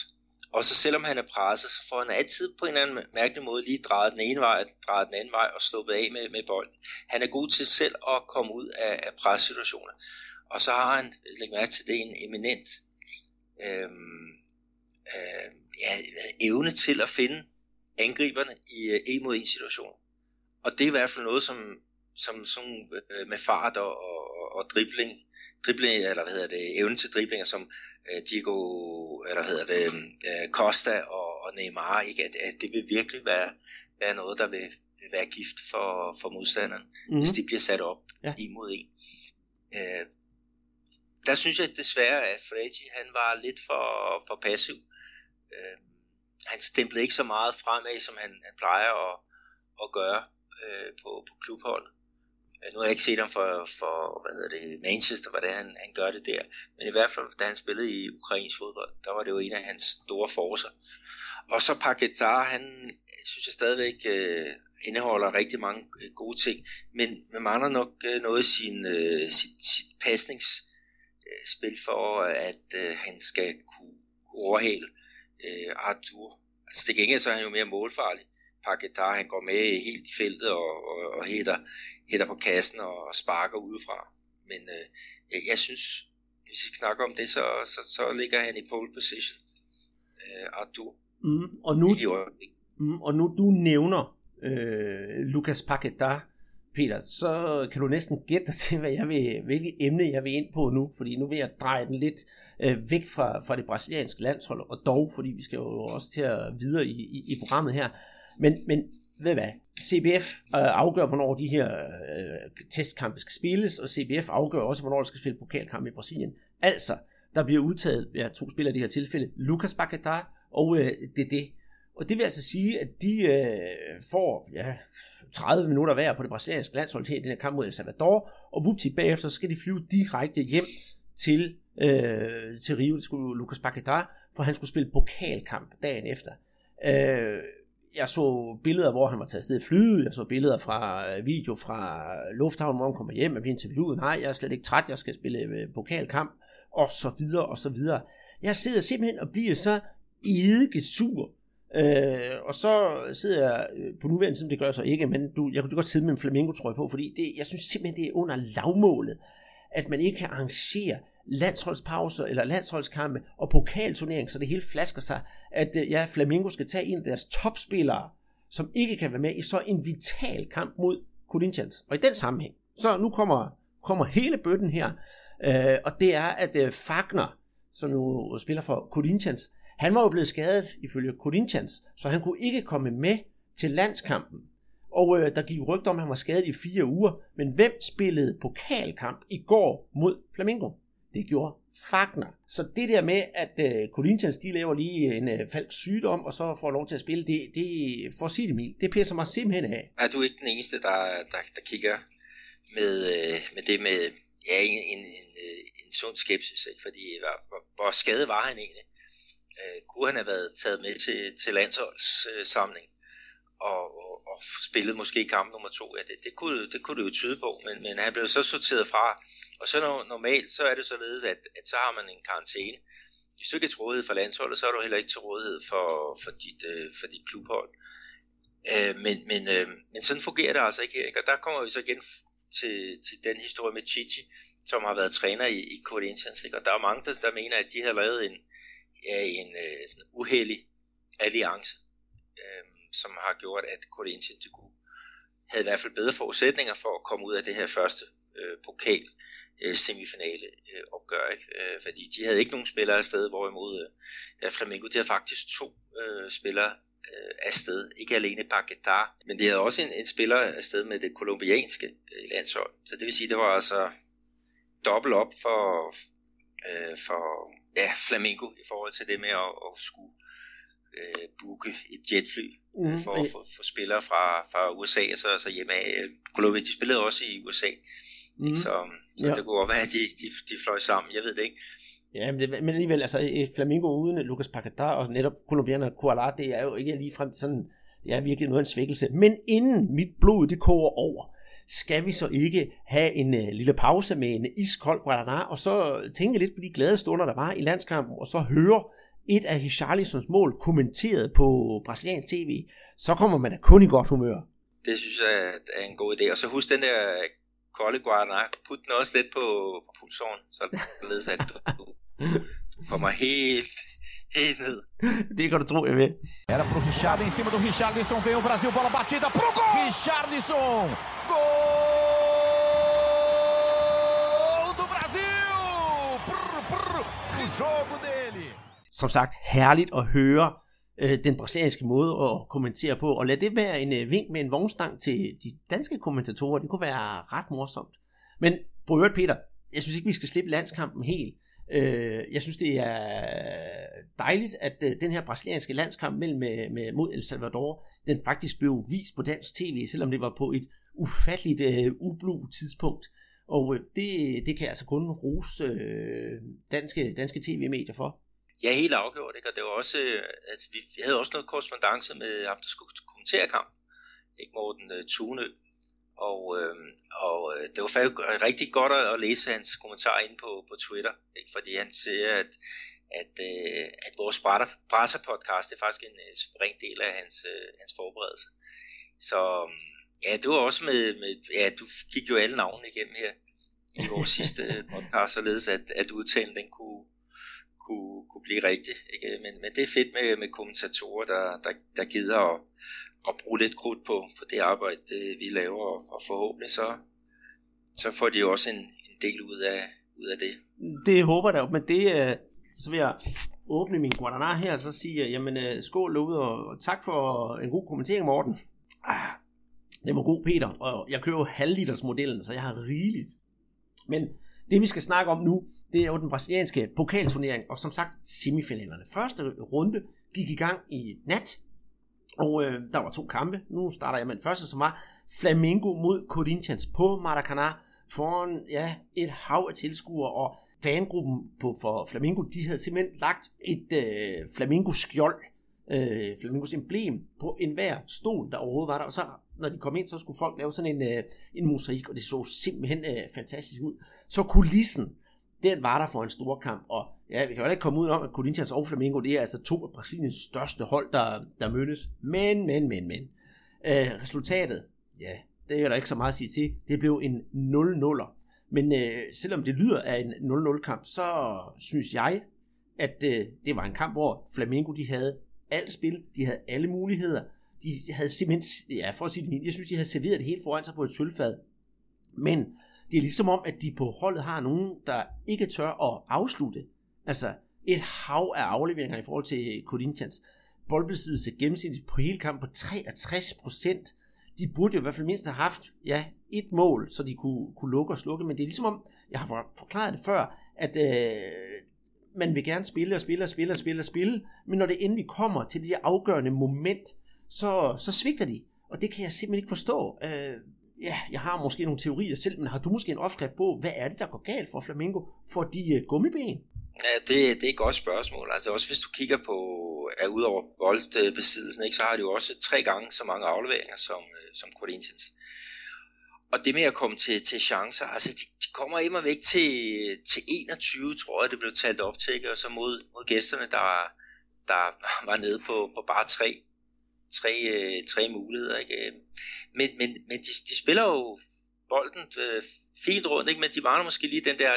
og så selvom han er presset, så får han altid på en eller anden mærkelig måde lige drejet den ene vej, drejet den anden vej og sluppet af med, med bolden. Han er god til selv at komme ud af, af pressituationer. Og så har han, læg mærke til det, en eminent øh, øh, ja, evne til at finde angriberne i øh, en mod en situation. Og det er i hvert fald noget, som, som som øh, med fart og, og, og dribling, dribling, eller hvad hedder det, evne til driblinger, som øh, Diego, eller hedder det, øh, Costa og, og Neymar, ikke? At, at det vil virkelig være, være noget, der vil, vil være gift for, for modstanderen, mm-hmm. hvis de bliver sat op ja. en mod en. Øh, der synes jeg desværre, at Fregi, han var lidt for, for passiv. Øh, han stemplede ikke så meget fremad, som han, han plejer at, at gøre øh, på, på klubholdet. Øh, nu har jeg ikke set ham for, for hvad hedder det, Manchester, hvordan han, han gør det der. Men i hvert fald, da han spillede i ukrainsk fodbold, der var det jo en af hans store forser. Og så Paketar, han øh, synes jeg stadigvæk øh, indeholder rigtig mange øh, gode ting, men man mangler nok øh, noget i sin, øh, sit, sit pasningsspil øh, for, at øh, han skal kunne overhale øh, Arthur. Altså det gengæld så er han jo mere målfarlig. Paketar, han går med helt i feltet og, og, og hætter, hætter på kassen og sparker udefra. Men øh, jeg, jeg synes, hvis vi snakker om det, så, så, så ligger han i pole position. Øh, Arthur. Mm, og, nu, mm, og nu du nævner øh, Lucas Paquetá, Peter, så kan du næsten gætte til, hvad jeg vil, hvilket emne jeg vil ind på nu, fordi nu vil jeg dreje den lidt øh, væk fra, fra det brasilianske landshold, og dog, fordi vi skal jo også til at videre i, i, i programmet her. Men, men ved hvad? CBF øh, afgør, hvornår de her øh, testkampe skal spilles, og CBF afgør også, hvornår der skal spille pokalkamp i Brasilien. Altså, der bliver udtaget ja, to spillere i det her tilfælde, Lucas Paquetá og øh, det. Og det vil altså sige, at de øh, får ja, 30 minutter hver på det brasilianske landshold til den her kamp mod El Salvador, og vupti bagefter, så skal de flyve direkte hjem til, øh, til Rio. Det skulle Lucas Paquetá, for han skulle spille pokalkamp dagen efter. Øh, jeg så billeder, hvor han var taget afsted flyet, jeg så billeder fra øh, video fra øh, lufthavnen, hvor han kommer hjem og bliver interviewet. Nej, jeg er slet ikke træt, jeg skal spille øh, pokalkamp, og så videre, og så videre. Jeg sidder simpelthen og bliver så sur. Øh, og så sidder jeg på nuværende tidspunkt, det gør jeg så ikke, men du, jeg kunne godt sidde med en flamingo trøje på, fordi det, jeg synes simpelthen, det er under lavmålet, at man ikke kan arrangere landsholdspauser eller landsholdskampe og pokalturnering, så det hele flasker sig, at øh, ja, Flamingo skal tage en af deres topspillere, som ikke kan være med i så en vital kamp mod Corinthians. Og i den sammenhæng, så nu kommer, kommer hele bøtten her, øh, og det er, at øh, Fagner, som jo spiller for Corinthians, han var jo blevet skadet ifølge Corinthians, så han kunne ikke komme med til landskampen. Og øh, der gik rygter om, at han var skadet i fire uger. Men hvem spillede pokalkamp i går mod Flamingo? Det gjorde Fagner. Så det der med, at øh, Corinthians de laver lige en øh, falsk sygdom, og så får lov til at spille, det, det for at sige det mildt, det pisser mig simpelthen af. Er du ikke den eneste, der, der, der kigger med, øh, med det med ja, en, en, en, øh, en sund skepsis, ikke? fordi hvor, hvor, skade skadet var han egentlig? Øh, kunne han have været taget med til, til landsholdssamling? Øh, og, og, og spillet måske kamp nummer to. Ja, det, det, kunne, det kunne det jo tyde på, men, men han blev så sorteret fra. Og så normalt, så er det således, at, at så har man en karantæne. Hvis du ikke er til rådighed for landsholdet, så er du heller ikke til rådighed for, for, dit, øh, for dit klubhold. Øh, men, men, øh, men sådan fungerer det altså ikke her. Ikke? Og der kommer vi så igen til, til den historie med Chichi, som har været træner i, i Corinthians. Ikke? Og der er mange, der, der mener, at de har lavet en, ja, en øh, sådan uheldig alliance. Øh, som har gjort, at Corinthians de kunne, havde i hvert fald bedre forudsætninger for at komme ud af det her første øh, pokal øh, semifinale øh, opgør, ikke? Øh, fordi de havde ikke nogen spillere afsted, hvorimod øh, Flamengo, de havde faktisk to øh, spillere øh, afsted, ikke alene Paquetá, men de havde også en, en spiller afsted med det kolumbianske øh, landshold, så det vil sige, det var altså dobbelt op for, øh, for ja, Flamengo i forhold til det med at, at skulle øh, booke et jetfly mm, for at få, spillere fra, fra USA og så, så hjemme af. Colombia, de spillede også i USA, mm, så, så ja. det kunne godt være, at de, de, de fløj sammen, jeg ved det ikke. Ja, men, det, men alligevel, altså et Flamingo uden Lucas Paquetá og netop colombianer Kuala, det er jo ikke lige frem til sådan, det er virkelig noget af en svækkelse. Men inden mit blod det koger over, skal vi så ikke have en uh, lille pause med en iskold Guadalajara, og så tænke lidt på de glade stunder, der var i landskampen, og så høre et af Richarlisons mål kommenteret på brasiliansk tv, så kommer man da kun i godt humør. Det synes jeg er en god idé. Og så husk den der kolde guarana, put den også lidt på, på pulsåren, så det at du, du kommer helt, helt ned. Det kan du tro, jeg vil. Era pro Richard em cima do Richarlison, vem o Brasil, bola batida pro gol! Richarlison! Gol do Brasil! Prr, prr, o jogo dele som sagt herligt at høre øh, den brasilianske måde at kommentere på, og lad det være en øh, vink med en vognstang til de danske kommentatorer, det kunne være ret morsomt. Men for øvrigt Peter, jeg synes ikke, vi skal slippe landskampen helt. Øh, jeg synes, det er dejligt, at øh, den her brasilianske landskamp mellem med, med, mod El Salvador, den faktisk blev vist på dansk tv, selvom det var på et ufatteligt øh, ublu tidspunkt. Og øh, det, det kan jeg altså kun rose øh, danske, danske tv-medier for. Ja, helt afgjort, ikke? og det var også, øh, altså, vi, vi havde også noget korrespondence med ham, der skulle kommentere kamp, ikke Morten uh, Tune, og, øh, og øh, det var faktisk rigtig godt at, at læse hans kommentar inde på, på Twitter, ikke? fordi han siger, at, at, øh, at vores Brasser podcast er faktisk en uh, suveræn del af hans, uh, hans forberedelse. Så ja, det var også med, med, ja, du gik jo alle navne igennem her i vores sidste podcast, således at, at udtalen den kunne, kunne, kunne blive rigtigt. Ikke? Men, men det er fedt med, med kommentatorer, der, der, der gider at, at bruge lidt krudt på, på det arbejde, det, vi laver, og, og forhåbentlig så, så får de også en, en del ud af, ud af det. Det håber jeg men det, øh, så vil jeg åbne min Guadana her, og så sige, øh, jamen øh, skål derude, og tak for en god kommentering, Morten. Ah, det var god, Peter, og jeg kører jo halvliters modellen, så jeg har rigeligt. Men det vi skal snakke om nu, det er jo den brasilianske pokalturnering, og som sagt semifinalerne. Første runde gik i gang i nat, Og øh, der var to kampe. Nu starter jeg med den første, som var Flamengo mod Corinthians på Maracanã foran ja, et hav af tilskuere, og fangruppen på, for Flamingo, de havde simpelthen lagt et øh, Flamingo-skjold, øh, Flamingos emblem, på enhver stol, der overhovedet var der, og så når de kom ind, så skulle folk lave sådan en, øh, en mosaik, og det så simpelthen øh, fantastisk ud. Så kulissen, den var der for en stor kamp, og ja, vi kan jo ikke komme ud om, at Corinthians og Flamengo, det er altså to af Brasiliens største hold, der, der mødtes. Men, men, men, men. Øh, resultatet, ja, det er der ikke så meget at sige til. Det blev en 0-0'er. Men øh, selvom det lyder af en 0-0 kamp, så synes jeg, at øh, det var en kamp, hvor Flamengo de havde alt spil, de havde alle muligheder, de havde simpelthen, ja for at sige det jeg synes de havde serveret det hele foran sig på et sølvfad. Men det er ligesom om, at de på holdet har nogen, der ikke tør at afslutte. Altså et hav af afleveringer i forhold til Corinthians. Boldbesiddelse gennemsnitligt på hele kampen på 63 procent de burde jo i hvert fald mindst have haft ja, et mål, så de kunne, kunne lukke og slukke, men det er ligesom om, jeg har forklaret det før, at øh, man vil gerne spille og spille og spille og spille og spille, men når det endelig kommer til det afgørende moment, så, så svigter de, og det kan jeg simpelthen ikke forstå. Øh, ja, jeg har måske nogle teorier selv, men har du måske en opskrift på, hvad er det, der går galt for Flamingo? For de øh, uh, gummiben? Ja, det, det er et godt spørgsmål. Altså også hvis du kigger på, er udover boldbesiddelsen, ikke, så har de jo også tre gange så mange afleveringer som, øh, som Corinthians. Og det med at komme til, til chancer, altså de, de kommer immer væk til, til 21, tror jeg, det blev talt op til, ikke? og så mod, mod gæsterne, der, der var nede på, på bare tre, tre, øh, tre muligheder. Ikke? Øh, men, men, men de, de spiller jo bolden øh, fint rundt, ikke? men de mangler måske lige den der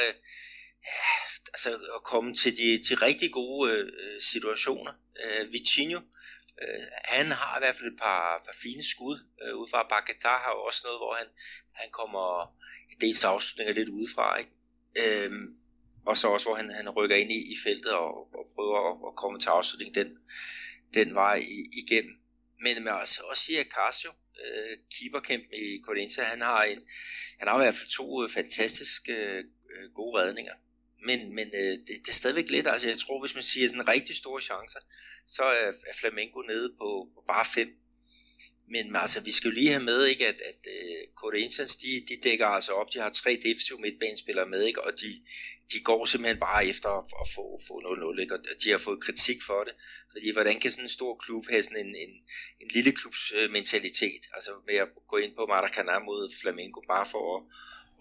ja, altså at komme til de, de rigtig gode øh, situationer. Øh, Vitinho, øh, han har i hvert fald et par, par fine skud øh, ud fra. Bakhtar har jo også noget, hvor han, han kommer dels afslutninger lidt udefra, ikke? Øh, og så også, hvor han, han rykker ind i, i feltet og, og prøver at, at komme til afslutning den, den vej igennem. Men man altså også sige, at Casio, øh, keeperkæmpen i Corinthians, han har, en, han har i hvert fald to øh, fantastiske øh, øh, gode redninger. Men, men øh, det, det er stadigvæk lidt, altså jeg tror, hvis man siger sådan rigtig store chancer, så er, er Flamengo nede på, på bare fem. Men altså, vi skal jo lige have med, ikke, at, at uh, Corinthians, de, de dækker altså op, de har tre defensive midtbanespillere med, ikke, og de, de går simpelthen bare efter at, at få, få 0-0, ikke, og de har fået kritik for det, fordi hvordan kan sådan en stor klub have sådan en, en, en lille klubs uh, mentalitet, altså med at gå ind på Maracanã mod Flamengo, bare for at,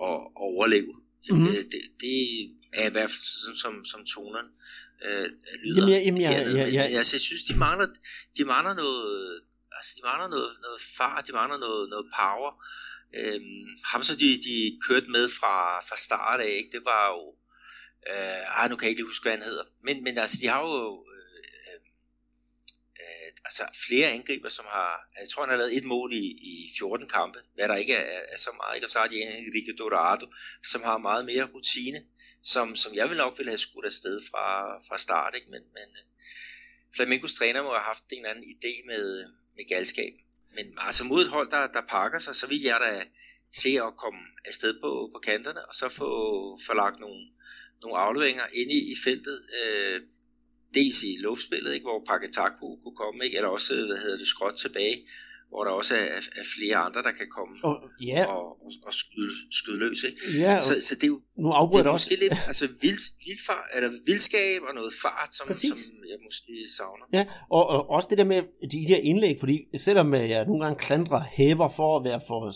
at, overleve. Mm-hmm. Det, det, det er i hvert fald sådan, som, som tonerne øh, lyder. Jamen, jamen, ja, ja, ja, ja. Altså, jeg synes, de mangler, de mangler noget, altså, de mangler noget, noget fart, de mangler noget, noget power. Øhm, ham så de, de kørte med fra, fra start af, ikke? det var jo, øh, ej, nu kan jeg ikke huske, hvad han hedder, men, men altså, de har jo øh, øh, øh, altså flere angriber, som har, jeg tror han har lavet et mål i, i 14 kampe, hvad der ikke er, er så meget, ikke? og så har de Enrique Dorado, som har meget mere rutine, som, som jeg vil nok ville have skudt afsted fra, fra start, ikke? men, men øh, Flamengos træner må have haft en eller anden idé med, med galskab, men altså mod et hold, der, der pakker sig, så vil jeg da se at komme afsted på, på kanterne, og så få forlagt nogle, nogle afleveringer ind i, i feltet, øh, dels i luftspillet, ikke, hvor Paketak kunne, kunne komme, ikke, eller også hvad hedder det, skråt tilbage, hvor der også er, er flere andre, der kan komme og, ja. og, og, og skyde, skyde løs. Ikke? Ja, så, så det er jo nu afbryder det er også. lidt altså, vild, vildfart, eller vildskab og noget fart, som, som jeg måske savner. Ja, og, og også det der med de her indlæg, fordi selvom jeg nogle gange klandrer hæver for at være for,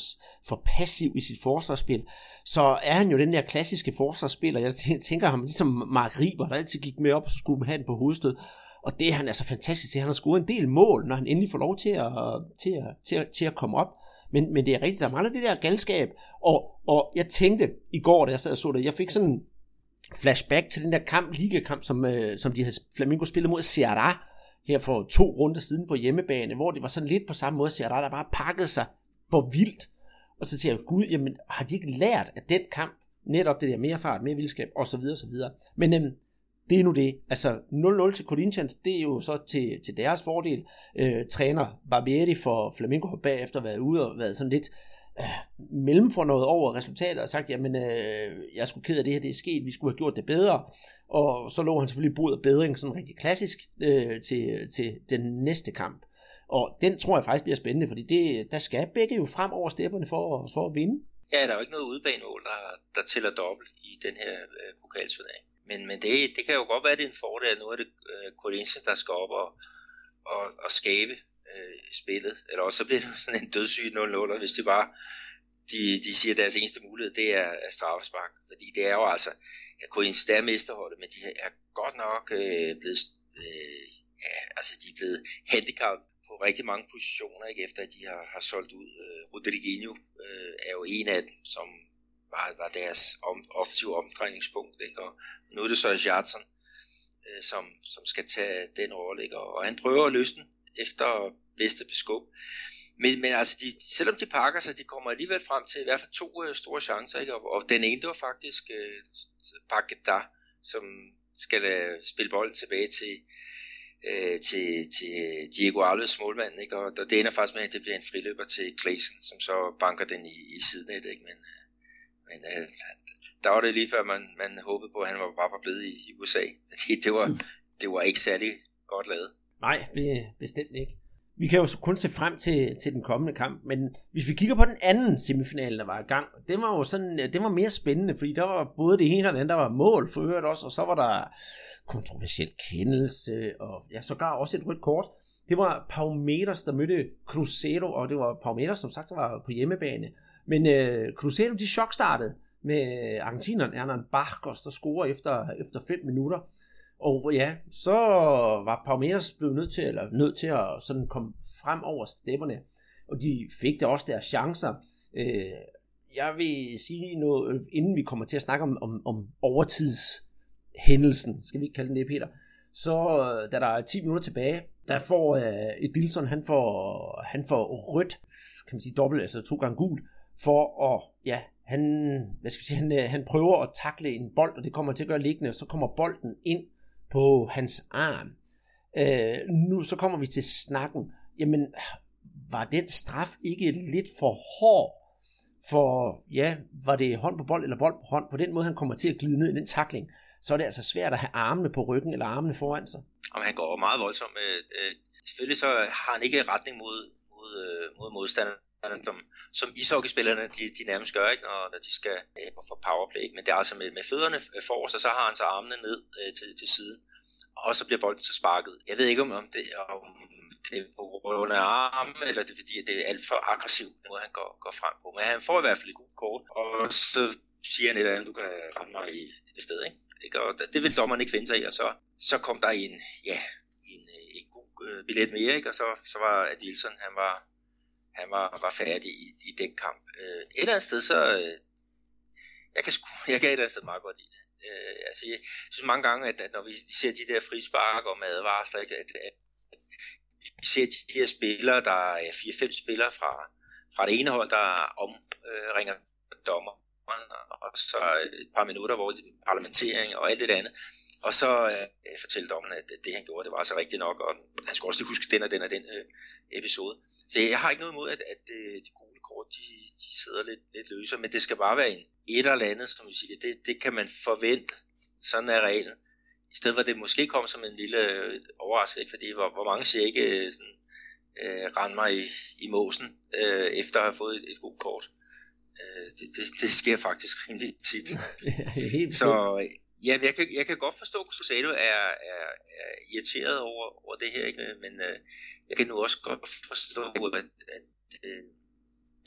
for passiv i sit forsvarsspil, så er han jo den der klassiske forsvarsspiller. Jeg tænker ham ligesom Mark Riber, der altid gik med op, og så skulle have den på hovedstød. Og det er han altså fantastisk til. Han har scoret en del mål, når han endelig får lov til at, til at, til at, til at komme op. Men, men det er rigtigt, der mangler det der galskab. Og, og jeg tænkte i går, da jeg sad og så det, jeg fik sådan en flashback til den der kamp, ligakamp, som, øh, som de havde Flamingo spillet mod Ceará her for to runder siden på hjemmebane, hvor det var sådan lidt på samme måde, Ceará, der bare pakkede sig for vildt. Og så siger jeg, gud, jamen, har de ikke lært af den kamp, netop det der mere fart, mere vildskab, og så videre, så videre. Men øhm, det er nu det. Altså 0-0 til Corinthians, det er jo så til, til deres fordel. Øh, træner Barbieri for Flamengo har bagefter været ude og været sådan lidt øh, mellem for noget over resultatet og sagt, jamen øh, jeg skulle ked af det her, det er sket, vi skulle have gjort det bedre. Og så lå han selvfølgelig bud og bedring, sådan rigtig klassisk, øh, til, til den næste kamp. Og den tror jeg faktisk bliver spændende, fordi det, der skal begge jo frem over stepperne for, for at vinde. Ja, der er jo ikke noget udebanemål, der, der tæller dobbelt i den her øh, pokalturnering. Men, men det, det kan jo godt være, at det er en fordel, at nu er det øh, Corinthians, der skal op og, og, og skabe øh, spillet. Eller også så bliver det sådan en dødssyg 0-0, hvis det bare de, de siger, at deres eneste mulighed, det er, er straffespark. Fordi det er jo altså, at Corinthians er mesterholdet, men de er godt nok øh, blevet, øh, ja, altså de er blevet handicappet på rigtig mange positioner, ikke efter at de har, har solgt ud. Øh, Rodriguinho øh, er jo en af dem, som var, var deres om, offensive omdrejningspunkt. Ikke? Og nu er det så Jartson, øh, som, som skal tage den rolle. Ikke? Og, han prøver at løse den efter bedste beskub. Men, men altså, de, selvom de pakker sig, de kommer alligevel frem til i hvert fald to øh, store chancer, ikke? Og, og den ene, det var faktisk øh, der, som skal øh, spille bolden tilbage til, øh, til, til Diego Alves målmand, ikke? Og, og det ender faktisk med, at det bliver en friløber til Clayson, som så banker den i, i sidenet, ikke? Men, øh, men øh, der var det lige før, man, man håbede på, at han var bare var blevet i, i USA. Det, det, var, det var ikke særlig godt lavet. Nej, bestemt ikke. Vi kan jo kun se frem til, til den kommende kamp, men hvis vi kigger på den anden semifinal, der var i gang, det var jo sådan, øh, det var mere spændende, fordi der var både det ene og det andet, der var mål for øvrigt også, og så var der kontroversiel kendelse, og ja, sågar også et rødt kort. Det var Paumeters, der mødte Cruzeiro, og det var Paumeters, som sagt, der var på hjemmebane. Men øh, Cruzeiro, de chokstartede med øh, argentineren Hernan Barcos, der scorer efter, efter 5 minutter. Og ja, så var Palmeiras blevet nødt til, eller nødt til at sådan komme frem over stepperne. Og de fik da også deres chancer. Øh, jeg vil sige noget, inden vi kommer til at snakke om, om, om overtidshændelsen, skal vi ikke kalde den det, Peter, så øh, da der er 10 minutter tilbage, der får øh, Edilson, han får, han får rødt, kan man sige dobbelt, altså to gange gul, for at, ja, han, hvad skal vi sige, han, øh, han prøver at takle en bold, og det kommer til at gøre liggende, og så kommer bolden ind på hans arm. Øh, nu så kommer vi til snakken. Jamen, var den straf ikke lidt for hård? For ja, var det hånd på bold eller bold på hånd? På den måde, han kommer til at glide ned i den takling, så er det altså svært at have armene på ryggen eller armene foran sig. Og han går meget voldsomt. Øh, øh, selvfølgelig så har han ikke retning mod, mod, øh, mod modstanderen som, som ishockeyspillerne de, de nærmest gør, ikke, når, når de skal øh, få powerplay. Men det er altså med, med fødderne øh, forrest, og så har han så armene ned øh, til, til siden. Og så bliver bolden så sparket. Jeg ved ikke, om, om, det, om det er på grund af armen, eller det er fordi, at det er alt for aggressivt, den måde han går, går frem på. Men han får i hvert fald et godt kort, og så siger han et eller andet, du kan ramme mig i det sted. Ikke? ikke? Og det vil dommeren ikke finde sig i, og så, så kom der en, ja, en, øh, en god øh, billet mere, ikke? og så, så var Adilson, han var, han var, var færdig i, i den kamp. Øh, et eller andet sted, så øh, jeg kan, sku, jeg kan et eller andet sted meget godt lide det. Øh, altså, jeg synes mange gange, at, at når vi ser de der frispark og madvarsler, ikke, at, at, at vi ser de her spillere, der er 4-5 spillere fra, fra det ene hold, der omringer øh, dommer, og så et par minutter, hvor parlamentering og alt det andet, og så øh, fortæller dommeren, at det han gjorde, det var altså rigtigt nok, og han skulle også huske den og den og den øh, episode. Så jeg har ikke noget imod, at, at øh, de gule kort, de, de sidder lidt, lidt løse, men det skal bare være en et eller andet, som vi siger, det, det kan man forvente. Sådan er reglen. I stedet for at det måske kom som en lille øh, overraskelse, fordi hvor, hvor mange siger ikke øh, sådan, øh, rende mig i, i måsen, øh, efter at have fået et, et godt kort. Øh, det, det, det sker faktisk rimelig tit. så Ja, jeg kan, jeg kan godt forstå, at Cruzado er, er, er irriteret over, over det her, ikke? men øh, jeg kan nu også godt forstå, at, at, at, øh,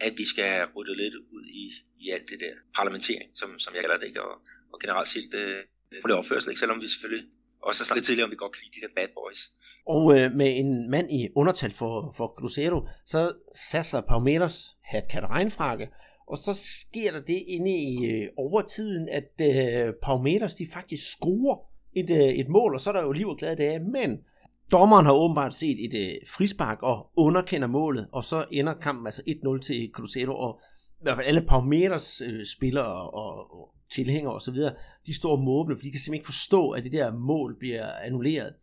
at vi skal have ryddet lidt ud i, i alt det der parlamentering, som, som jeg kalder det, ikke? Og, og generelt set øh, på det opførsel, ikke? selvom vi selvfølgelig også har snakket tidligere om, vi godt kan lide de der bad boys. Og øh, med en mand i undertal for, for Cruzeiro, så satser Palmeiras hat regnfrakke, og så sker der det inde i øh, overtiden, at øh, Paumeters de faktisk scorer et, øh, et mål, og så er der jo liv og glade dage, men dommeren har åbenbart set et øh, frispark og underkender målet, og så ender kampen altså 1-0 til Cruzeiro, og i hvert fald alle Paumeters øh, spillere og, og tilhængere og så videre, de står måbne, for de kan simpelthen ikke forstå, at det der mål bliver annulleret.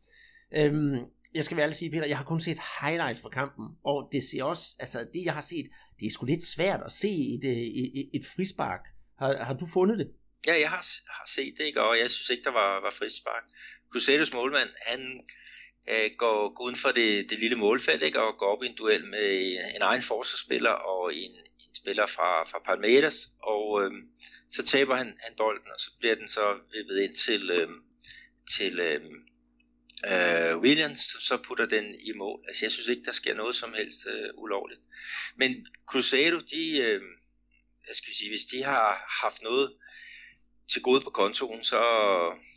Øhm, jeg skal være ærlig sige, Peter, jeg har kun set highlights fra kampen, og det ser også, altså det jeg har set, det er sgu lidt svært at se et, et, et, et frispark. Har, har du fundet det? Ja, jeg har, har set det, ikke? og jeg synes ikke, der var, var frispark. Crusaders målmand, han øh, går, går uden for det, det lille målfelt ikke, og går op i en duel med en egen forsvarsspiller og en, en spiller fra, fra Palmeiras, og øh, så taber han, han bolden, og så bliver den så vippet ind til, øh, til øh, øh, Williams, så putter den i mål. Altså jeg synes ikke, der sker noget som helst øh, ulovligt. Men Cruzeiro, de, øh, jeg skal sige, hvis de har haft noget til gode på kontoen, så,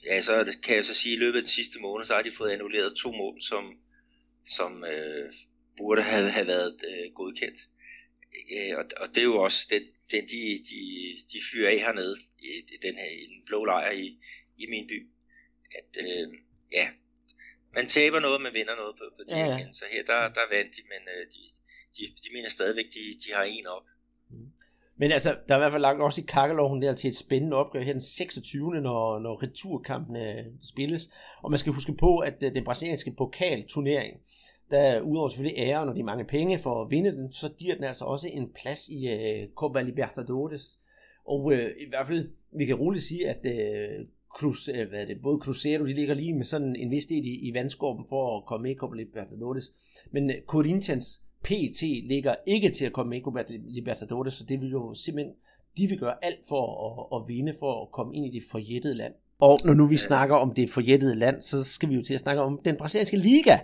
ja, så kan jeg så sige, at i løbet af den sidste måned, så har de fået annulleret to mål, som, som øh, burde have, have været øh, godkendt. Øh, og, og det er jo også den, den de, de, de fyrer af hernede, i, i den her i den blå lejr i, i min by. At øh, ja, man taber noget, man vinder noget på, på de ja, ja. Så her, der, der vandt de, men øh, de, de, de mener stadigvæk, de, de har en op. Mm. Men altså, der er i hvert fald lagt også i kakkeloven der til et spændende opgør her den 26. når, når returkampene spilles. Og man skal huske på, at øh, den brasilianske pokalturnering, der udover selvfølgelig ære, når de mange penge for at vinde den, så giver den altså også en plads i uh, Copa Libertadores. Og uh, i hvert fald, vi kan roligt sige, at uh, Cruz, øh, hvad er det, både Cruzeiro, de ligger lige med sådan en vis del i, i vandskorben for at komme med i Copa Libertadores. Men øh, Corinthians PT ligger ikke til at komme med i Copa Libertadores, så det vil jo simpelthen, de vil gøre alt for at, at vinde, for at komme ind i det forjættede land. Og når nu vi snakker om det forjættede land, så skal vi jo til at snakke om den brasilianske liga,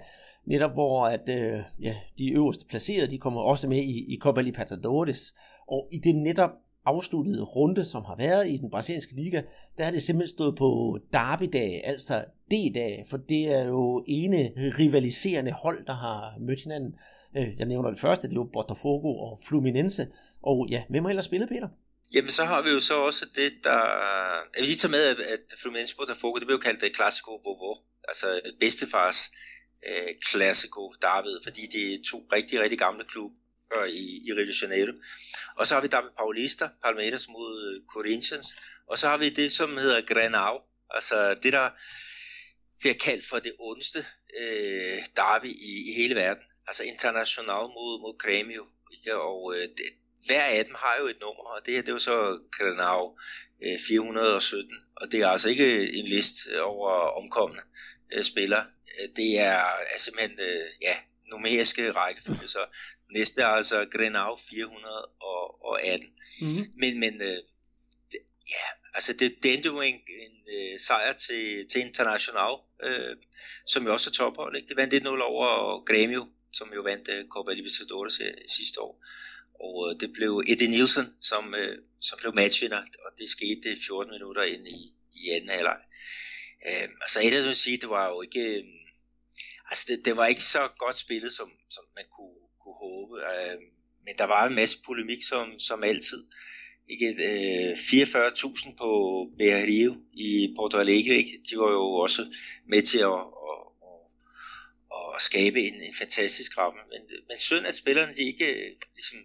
netop hvor at, øh, ja, de øverste placerede, de kommer også med i, i Copa Libertadores, og i det netop afsluttede runde, som har været i den brasilianske liga, der har det simpelthen stået på derbydag, altså D-dag, for det er jo ene rivaliserende hold, der har mødt hinanden. Øh, jeg nævner det første, det er jo Botafogo og Fluminense. Og ja, hvem har ellers spillet, Peter? Jamen, så har vi jo så også det, der... Jeg vil lige tage med, at Fluminense Botafogo, det blev jo kaldt det Classico Vovo, altså bedstefars øh, Classico David, fordi det er to rigtig, rigtig gamle klubber Øh, i, i Rio de Janeiro. Og så har vi David Paulista, Palmeiras mod øh, Corinthians, og så har vi det, som hedder Granau, altså det, der bliver kaldt for det ondeste øh, derby i, i hele verden. Altså international mod, mod Grêmio, ikke? og øh, det, hver af dem har jo et nummer, og det her det er jo så Granau øh, 417, og det er altså ikke en liste over omkomne øh, spillere, øh, det er, er simpelthen øh, ja, numeriske rækkefølge, så næste er altså Grenau 418. Mm-hmm. Men, men øh, det, ja, altså det, det endte jo en, en øh, sejr til, til International, øh, som jo også er tophold. Ikke? Det vandt 1-0 over Grêmio, som jo vandt uh, Copa Libertadores uh, sidste år. Og uh, det blev Eddie Nielsen, som, uh, som blev matchvinder, og det skete 14 minutter ind i, i anden halvleg. Uh, altså et vil sige, det var jo ikke, uh, altså det, det var ikke så godt spillet, som, som man kunne, kunne håbe. Øh, men der var en masse polemik, som, som altid. Ikke, øh, 44.000 på Berrio i Porto Alegre, ikke? de var jo også med til at, at skabe en, en fantastisk ramme. Men, men synd, at spillerne de ikke øh, ligesom,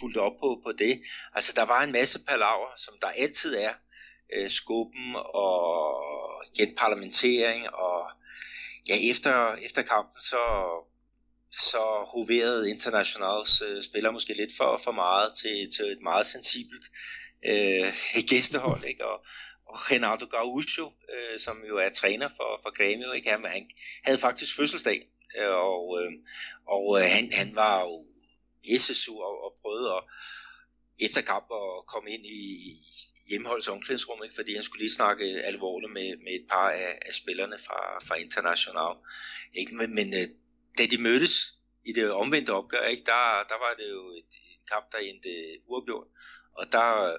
fulgte op på, på det. Altså, der var en masse palaver, som der altid er. Øh, skubben og genparlamentering, og ja, efter, efter kampen, så, så hoverede internationals øh, spiller måske lidt for, for meget til, til et meget sensibelt øh, gæstehold, ikke? Og, og Renato Gaucho, øh, som jo er træner for, for Grêmio, ikke? Han, han havde faktisk fødselsdag, øh, og, øh, og øh, han, han var jo sur og, og prøvede at, efter kamp at komme ind i hjemmeholds omklædningsrum, ikke? fordi han skulle lige snakke alvorligt med, med et par af, af spillerne fra, fra International. Ikke? Men, men øh, da de mødtes i det omvendte opgør, ikke? Der, der var det jo et, en kamp, der endte uafgjort, og der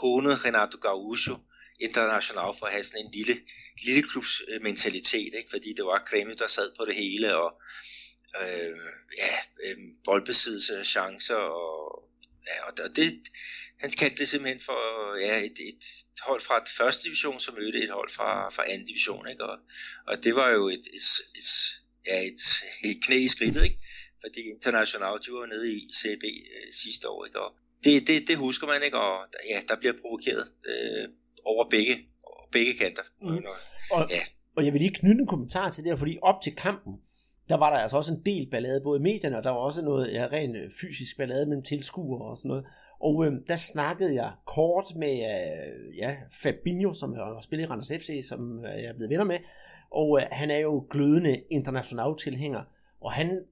hånede Renato Gaucho international for at have sådan en lille, lille klubs øh, mentalitet, ikke? fordi det var Kreml, der sad på det hele, og øh, ja, øh, boldbesiddelse, chancer, og, ja, og det, han kaldte det simpelthen for ja, et, et hold fra første division, som mødte et hold fra, fra anden division, ikke? Og, og det var jo et, et, et, ja, et, et knæ i skridtet, ikke? fordi International, de var nede i CB øh, sidste år, ikke? og det, det, det husker man, ikke? og ja, der bliver provokeret øh, over begge, over begge kanter. Mm. Og, ja. og jeg vil lige knytte en kommentar til det her, fordi op til kampen, der var der altså også en del ballade, både i medierne, og der var også noget ja, rent øh, fysisk ballade mellem tilskuere og sådan noget. Og øh, der snakkede jeg kort med øh, ja, Fabinho, som har spillet i Randers FC, som øh, jeg er blevet venner med, og øh, han er jo glødende international tilhænger, og han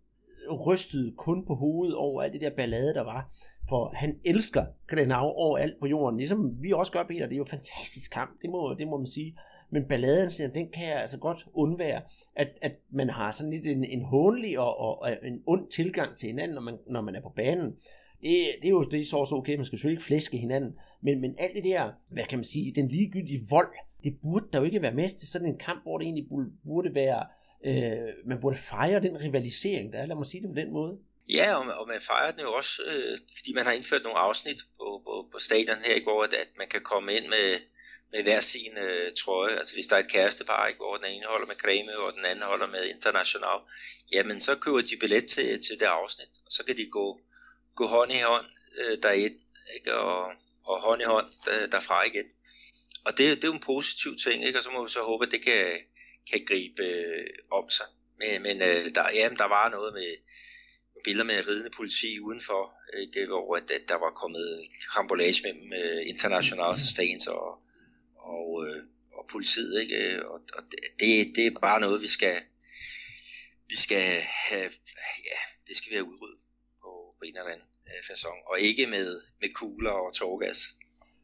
rystede kun på hovedet over alt det der ballade, der var. For han elsker Grenau overalt på jorden, ligesom vi også gør, Peter. Det er jo en fantastisk kamp, det må, det må man sige. Men balladen, den kan jeg altså godt undvære, at, at man har sådan lidt en, en hånlig og, og, og en ond tilgang til hinanden, når man, når man er på banen. Det, det er jo det er så også okay, man skal selvfølgelig ikke flæske hinanden, men, men alt det der, hvad kan man sige, den ligegyldige vold, det burde der jo ikke være med til sådan en kamp, hvor det egentlig burde være, øh, man burde fejre den rivalisering, der er, lad mig sige det på den måde. Ja, og, og man fejrer den jo også, øh, fordi man har indført nogle afsnit på, på, på stadion her i går, at, at man kan komme ind med, med hver sin øh, trøje. Altså hvis der er et kærestepar, ikke, hvor den ene holder med creme, og den anden holder med international, jamen så køber de billet til, til det afsnit, og så kan de gå, gå hånd i hånd øh, derind, ikke, og, og hånd i hånd der, derfra igen. Og det, det er jo en positiv ting, ikke? og så må vi så håbe, at det kan, kan gribe øh, om sig. Men, men øh, der, jamen, der var noget med billeder med ridende politi udenfor, ikke? hvor at, at der var kommet rambolage mellem øh, internationals fans og, og, øh, og politiet, ikke? Og, og det, det er bare noget, vi skal, vi skal have, ja, det skal vi have udryddet på, på en eller anden øh, façon, og ikke med, med kugler og tårgas.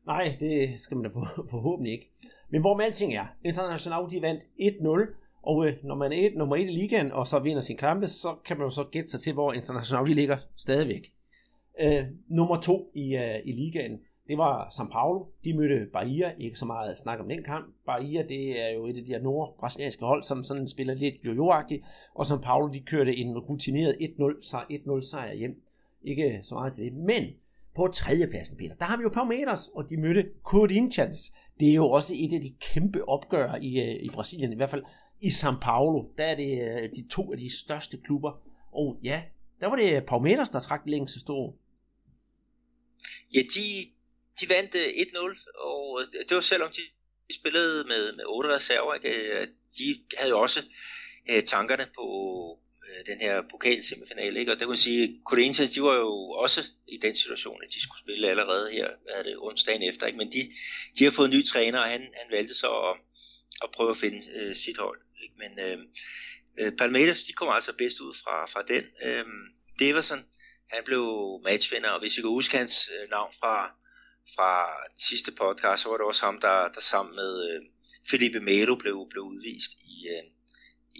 Nej, det skal man da forhåbentlig ikke. Men hvor med alting er, International de vandt 1-0, og øh, når man er et, nummer 1 i ligaen, og så vinder sin kampe, så kan man jo så gætte sig til, hvor International de ligger stadigvæk. Øh, nummer 2 i, øh, i ligaen, det var São Paulo. De mødte Bahia. Ikke så meget at snakke om den kamp. Bahia, det er jo et af de her nordbrasilianske hold, som sådan spiller lidt jojo Og São Paulo, de kørte en rutineret 1-0 sejr hjem. Ikke så meget til det. Men på tredjepladsen, Peter, der har vi jo Palmeiras, og de mødte Corinthians. Det er jo også et af de kæmpe opgør i, øh, i Brasilien, i hvert fald i São Paulo. Der er det øh, de to af de største klubber. Og ja, der var det Palmeiras, der trak længst stå. Ja, de, de vandt øh, 1-0, og det var selvom de spillede med, med otte reserver, de havde jo også øh, tankerne på øh, den her pokalsemifinale, ikke? og det kunne sige, Corinthians, de var jo også i den situation, at de skulle spille allerede her, hvad er det, onsdagen efter, ikke? men de, de har fået en ny træner, og han, han valgte så at, at prøve at finde øh, sit hold. Ikke? Men øh, øh, Palmeiras, de kom altså bedst ud fra, fra den. Øh, Deverson, han blev matchvinder, og hvis I kan huske hans øh, navn fra, fra sidste podcast, så var det også ham, der, der sammen med øh, Felipe Melo blev, blev udvist i, øh,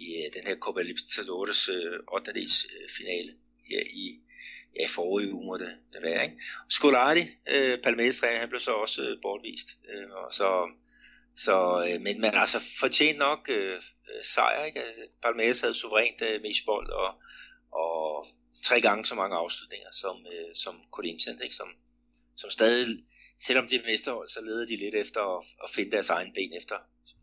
i øh, den her Copa Libertadores øh, 8. Dels, øh, finale her i ja, forrige uge må det, det være. Ikke? Scolari, øh, Palmeiras træner, han blev så også øh, bortvist. Øh, og så, så, øh, men man altså fortjent nok øh sejr. Ikke? Altså, Palmeiras havde suverænt øh, mest bold og, og tre gange så mange afslutninger som, øh, som Corinthians, ikke? Som, som stadig selvom de er mesterhold, så leder de lidt efter at, at finde deres egen ben efter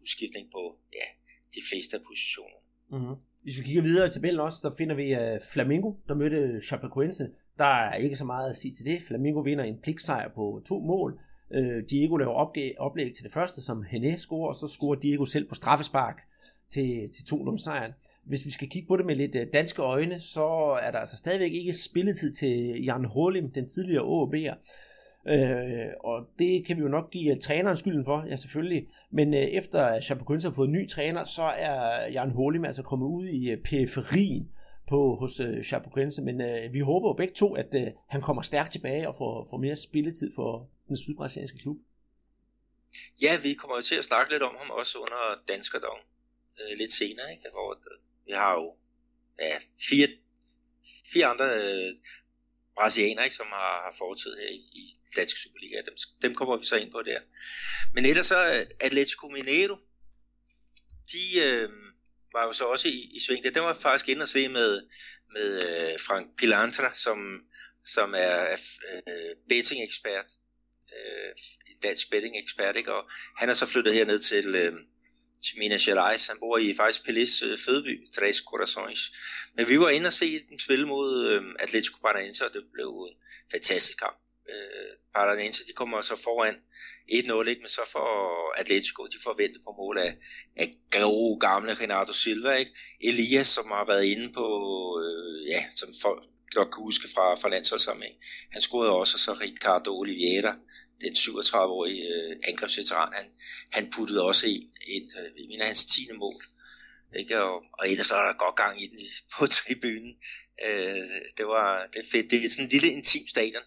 udskiftning på ja, de fleste af positionerne. Mm-hmm. Hvis vi kigger videre i tabellen også, der finder vi øh, uh, Flamingo, der mødte Chapecoense. Der er ikke så meget at sige til det. Flamingo vinder en pligtsejr på to mål. Uh, Diego laver oplæg, oplæg til det første, som Hene scorer, og så scorer Diego selv på straffespark til, til 2-0 sejren. Hvis vi skal kigge på det med lidt øh, danske øjne, så er der altså stadigvæk ikke spilletid til Jan Holim, den tidligere AAB'er. Øh, og det kan vi jo nok give øh, træneren skylden for, ja selvfølgelig. Men øh, efter at Chapecoense har fået en ny træner, så er Jan Holim altså kommet ud i øh, periferien på, hos øh, Chapecoense. Men øh, vi håber jo begge to, at øh, han kommer stærkt tilbage og får, får mere spilletid for den sydbrasilianske klub. Ja, vi kommer jo til at snakke lidt om ham også under Danskerdom øh, lidt senere, ikke? hvor øh, vi har jo ja, fire, fire andre øh, brasilianere, ikke, som har, har fortid her i, i danske Superliga. Dem, dem kommer vi så ind på der. Men ellers så øh, Atletico Mineiro, de øh, var jo så også i, i sving. Det var faktisk ind og se med, med øh, Frank Pilantra, som, som er øh, betting-ekspert, øh, dansk betting-ekspert, ikke? og han er så flyttet herned til, øh, til Minas Gerais. Han bor i faktisk Pelis øh, fødeby, Tres Corações. Men vi var inde og se den spil mod øh, Atletico Paranaense, og det blev en fantastisk kamp øh, Paranense, de kommer så foran 1-0, ikke? men så får Atletico, de forventer på mål af, af gode gamle Renato Silva, ikke? Elias, som har været inde på, øh, ja, som folk godt kan huske fra, fra landsholdssamling. Han scorede også, og så Ricardo Oliveira, den 37-årige øh, angrebsveteran, han, han puttede også ind, en øh, mener hans 10. mål Ikke? Og, og ellers er der godt gang i den på tribunen. Øh, det var det er fedt. Det er sådan en lille intim stadion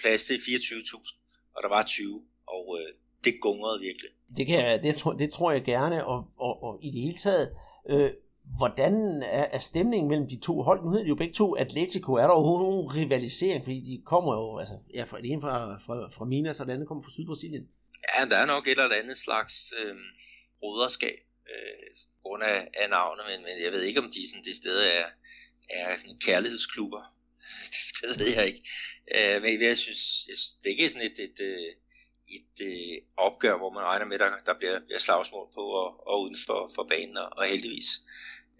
plads til 24.000, og der var 20, og øh, det gungrede virkelig. Det, kan, det, tror, det tror jeg gerne, og, og, og i det hele taget, øh, hvordan er, er stemningen mellem de to hold? Nu hedder de jo begge to Atletico. Er der overhovedet nogen rivalisering? Fordi de kommer jo, altså, ja, fra, det ene fra, fra, fra Minas, og det andet kommer fra Sydbrasilien. Ja, der er nok et eller andet slags øh, broderskab øh, grund af, af navnet, men, men jeg ved ikke, om de sådan, det sted er, er sådan kærlighedsklubber. det ved jeg ikke. Øh, men jeg synes, jeg synes, det er ikke sådan et, et, øh, et, et, et opgør, hvor man regner med, at der, der bliver, bliver slagsmål på og, og uden for, for banen, og, og heldigvis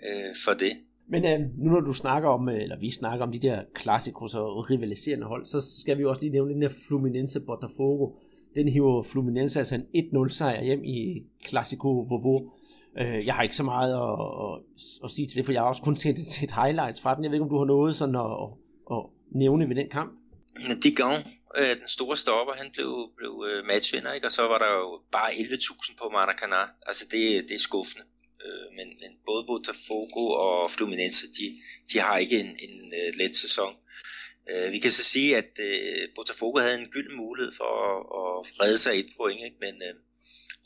øh, for det. Men øh, nu når du snakker om, øh, eller vi snakker om de der klassikos og rivaliserende hold, så skal vi også lige nævne den der Fluminense Botafogo. Den hiver Fluminense altså en 1-0 sejr hjem i Classico Vovo. Øh, jeg har ikke så meget at, at, at, sige til det, for jeg har også kun set et, et highlights fra den. Jeg ved ikke, om du har noget sådan at, at, at nævne ved den kamp? Digon, øh, den store stopper, han blev, blev øh, matchvinder, ikke? og så var der jo bare 11.000 på Maracanã. Altså det, det er skuffende. Øh, men, men både Botafogo og Fluminense, de, de har ikke en, en uh, let sæson. Uh, vi kan så sige, at uh, Botafogo havde en gylden mulighed for at, at redde sig et point, ikke? men uh,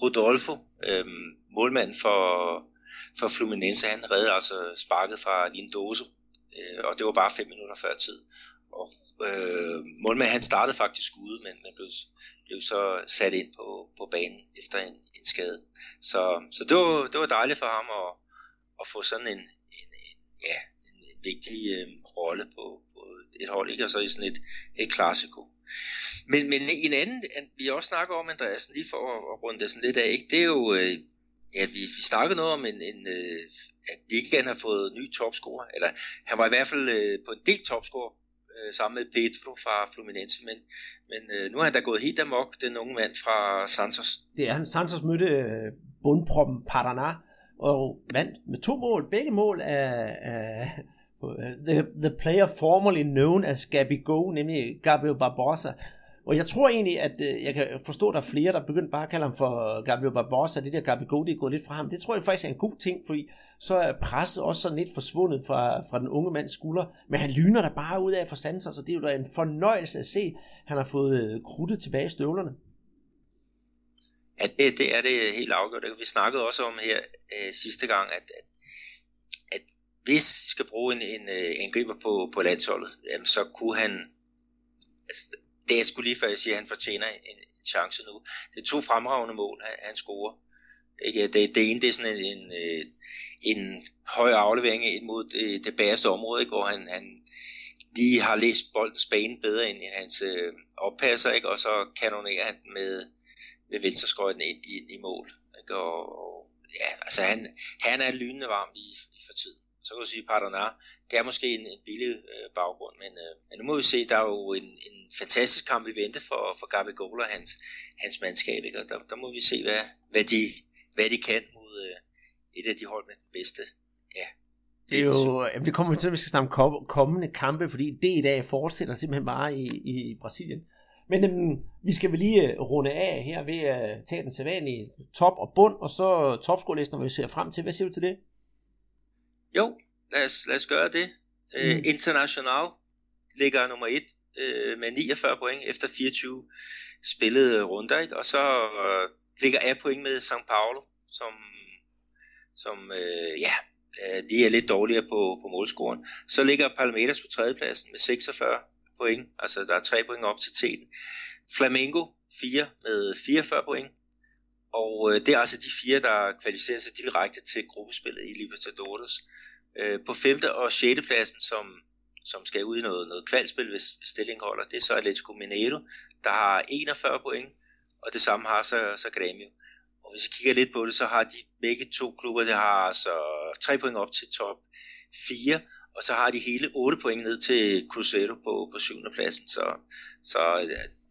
Rodolfo, uh, målmanden for, for Fluminense, han redde altså sparket fra Lindoso, uh, og det var bare fem minutter før tid. Og Øh, målmand, han startede faktisk ude, men, men blev, blev så sat ind på, på banen efter en, en skade. Så, så det, var, det var dejligt for ham at, at få sådan en, en, en, ja, en, en vigtig øh, rolle på, på et hold, ikke? og så i sådan et, et klassiko. Men, men en anden, vi også snakker om, Andreas, lige for at, at runde det sådan lidt af, ikke? det er jo, øh, ja, vi, vi snakkede noget om, en, en, øh, at Ligaen har fået ny topscorer, eller han var i hvert fald øh, på en del topscorer øh, sammen med Pedro fra Fluminense, men, men øh, nu er han da gået helt amok, den unge mand fra Santos. Det er han. Santos mødte øh, bundproppen Paraná og vandt med to mål. Begge mål af, af øh, the, the player formerly known as Gabi Go, nemlig Gabriel Barbosa. Og jeg tror egentlig, at øh, jeg kan forstå, at der er flere, der begyndte bare at kalde ham for Gabriel Barbosa. Det der Gabi Go, det er gået lidt fra ham. Det tror jeg faktisk er en god ting, fordi så er presset også sådan lidt forsvundet fra, fra den unge mands skulder. Men han lyner der bare ud af for sanser, så det er jo da en fornøjelse at se, at han har fået øh, krudtet tilbage i støvlerne. Ja, det, det er det helt afgjort. Vi snakkede også om her øh, sidste gang, at, at, at hvis vi skal bruge en, en, øh, en griber på, på landsholdet, jamen, så kunne han... Altså, det er sgu lige før jeg siger, at han fortjener en, en chance nu. Det er to fremragende mål, han, han scorer. Ikke? Det, det ene det er sådan en, en, øh, en høj aflevering ind mod det, det bagerste område, ikke? hvor han, han lige har læst boldens bane bedre end hans øh, oppasser, ikke? og så kanonerer han med, med venstreskøjten ind i, i mål. Ikke? Og, og, ja, altså han, han er lynende varm lige, lige for tiden. Så kan du sige, Pardonar, det er måske en, en billig øh, baggrund, men, øh, men nu må vi se, der er jo en, en fantastisk kamp i vente for, for Gabi Gola og hans, hans mandskab, ikke? og der, der må vi se, hvad, hvad, de, hvad de kan mod øh, et af de hold med den bedste. Ja, det er jo, jamen det kommer til, at vi skal snakke om kommende kampe, fordi det i dag fortsætter simpelthen bare i, i Brasilien. Men øhm, vi skal vel lige øh, runde af her ved at tage den sædvanlige top og bund, og så topskolelisten, når vi ser frem til. Hvad siger du til det? Jo, lad os, lad os gøre det. Øh, mm. International ligger nummer 1 øh, med 49 point efter 24 spillede runder, ikke? og så øh, ligger A point med São Paulo, som, som øh, ja, øh, de er lidt dårligere på, på målscoren. Så ligger Palmeiras på tredjepladsen med 46 point, altså der er 3 point op til teten. Flamengo 4 med 44 point, og øh, det er altså de fire, der kvalificerer sig direkte til gruppespillet i Libertadores. Øh, på femte og sjette pladsen, som, som skal ud i noget, noget kvalspil, hvis, hvis stillingen holder, det er så Atletico Mineiro, der har 41 point, og det samme har så, så Grêmio. Og hvis vi kigger lidt på det, så har de begge to klubber, der har altså 3 point op til top 4, og så har de hele 8 point ned til Cruzeiro på, på 7. pladsen. Så, så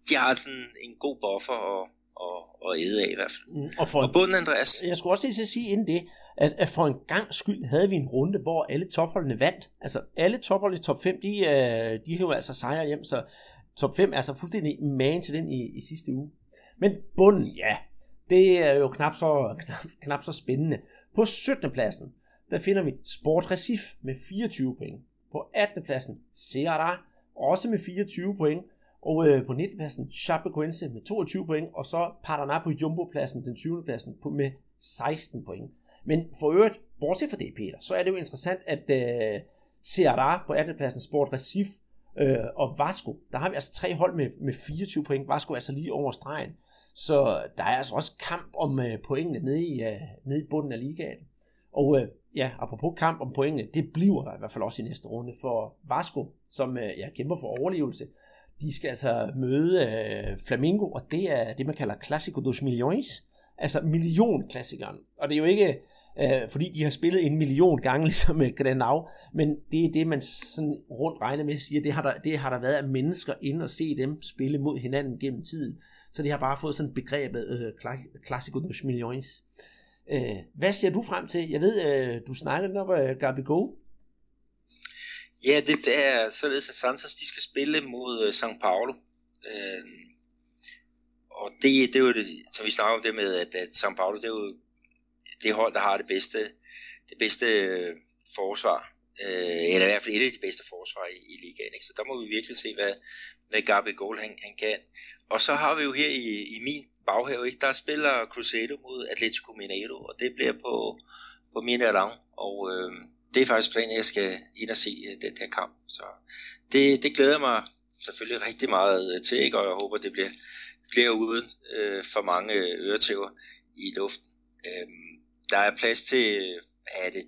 de har sådan en god buffer og, og, og æde af i hvert fald. Mm, og, for og bunden, Andreas? Jeg skulle også lige sige inden det, at, at for en gang skyld havde vi en runde, hvor alle topholdene vandt. Altså alle tophold i top 5, de, øh, de hæver altså sejre hjem, så top 5 er altså fuldstændig man til den i, i sidste uge. Men bunden, ja, det er jo knap så, knap, knap så spændende. På 17. pladsen, der finder vi Sport Recif med 24 point. På 18. pladsen Ceará, også med 24 point. Og øh, på 19. pladsen Chapecoense med 22 point, og så Paraná på Jumbo-pladsen, den 20. pladsen, på, med 16 point. Men for øvrigt, bortset fra det, Peter, så er det jo interessant, at øh, Ceará på 18. pladsen, Sport Recif øh, og Vasco, der har vi altså tre hold med, med 24 point. Vasco er altså lige over stregen. Så der er altså også kamp om øh, pointene nede i, øh, nede i bunden af ligaen. Og øh, ja, apropos kamp om pointene, det bliver der i hvert fald også i næste runde for Vasco, som øh, ja, kæmper for overlevelse. De skal altså møde øh, Flamingo, og det er det, man kalder Clásico dos Millones, altså millionklassikeren. Og det er jo ikke, øh, fordi de har spillet en million gange, ligesom med Granau, men det er det, man sådan rundt regner med siger, det har der, det har der været af mennesker ind og se dem spille mod hinanden gennem tiden. Så det har bare fået sådan begrebet øh, Clásico dos Millones. Øh, hvad ser du frem til? Jeg ved, øh, du snakkede nok om Gabi Go. Ja, det, det er således, at Santos de skal spille mod øh, São Paulo. Øh, og det, det er jo det, som vi snakker om det med, at, at São Paulo, det er jo det hold, der har det bedste, det bedste øh, forsvar. Øh, eller i hvert fald et af de bedste forsvar i, i ligaen. Ikke? Så der må vi virkelig se, hvad, hvad Gabi Gold han, han kan. Og så har vi jo her i, i min baghave, ikke? der spiller Cruzeiro mod Atletico Mineiro, og det bliver på, på Mineirão. Og øh, det er faktisk planen, at jeg skal ind og se øh, den her kamp. Så det, det glæder mig selvfølgelig rigtig meget øh, til, ikke? og jeg håber, det bliver, bliver uden øh, for mange øretæver i luften. Øh, der er plads til, er det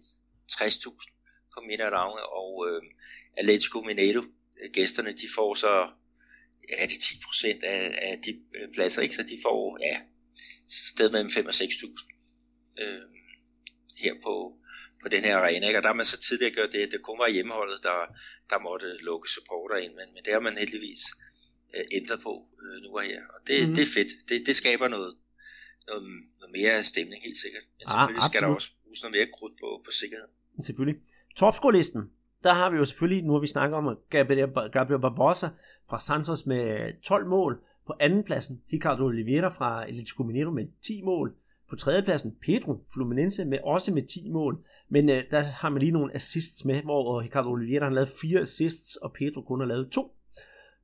60.000 på Mineirão, og øh, Atletico Mineiro, gæsterne, de får så ja, det 10 procent af, af de øh, pladser, ikke? så de får ja, sted mellem 5 og 6.000 øh, her på, på den her arena. Ikke? Og der har man så tidligere gjort det, at det kun var hjemmeholdet, der, der måtte lukke supporter ind, men, men det har man heldigvis øh, ændret på øh, nu og her. Og det, mm. det er fedt. Det, det skaber noget, noget, noget mere stemning, helt sikkert. Men ah, selvfølgelig absolut. skal der også bruges noget mere krudt på, på sikkerhed. Selvfølgelig. Topscore-listen, der har vi jo selvfølgelig, nu har vi snakket om Gabriel, Gabriel Barbosa fra Santos med 12 mål. På andenpladsen Ricardo Oliveira fra Atletico Mineiro med 10 mål. På tredjepladsen Pedro Fluminense med også med 10 mål. Men øh, der har man lige nogle assists med, hvor Ricardo Oliveira har lavet 4 assists, og Pedro kun har lavet 2.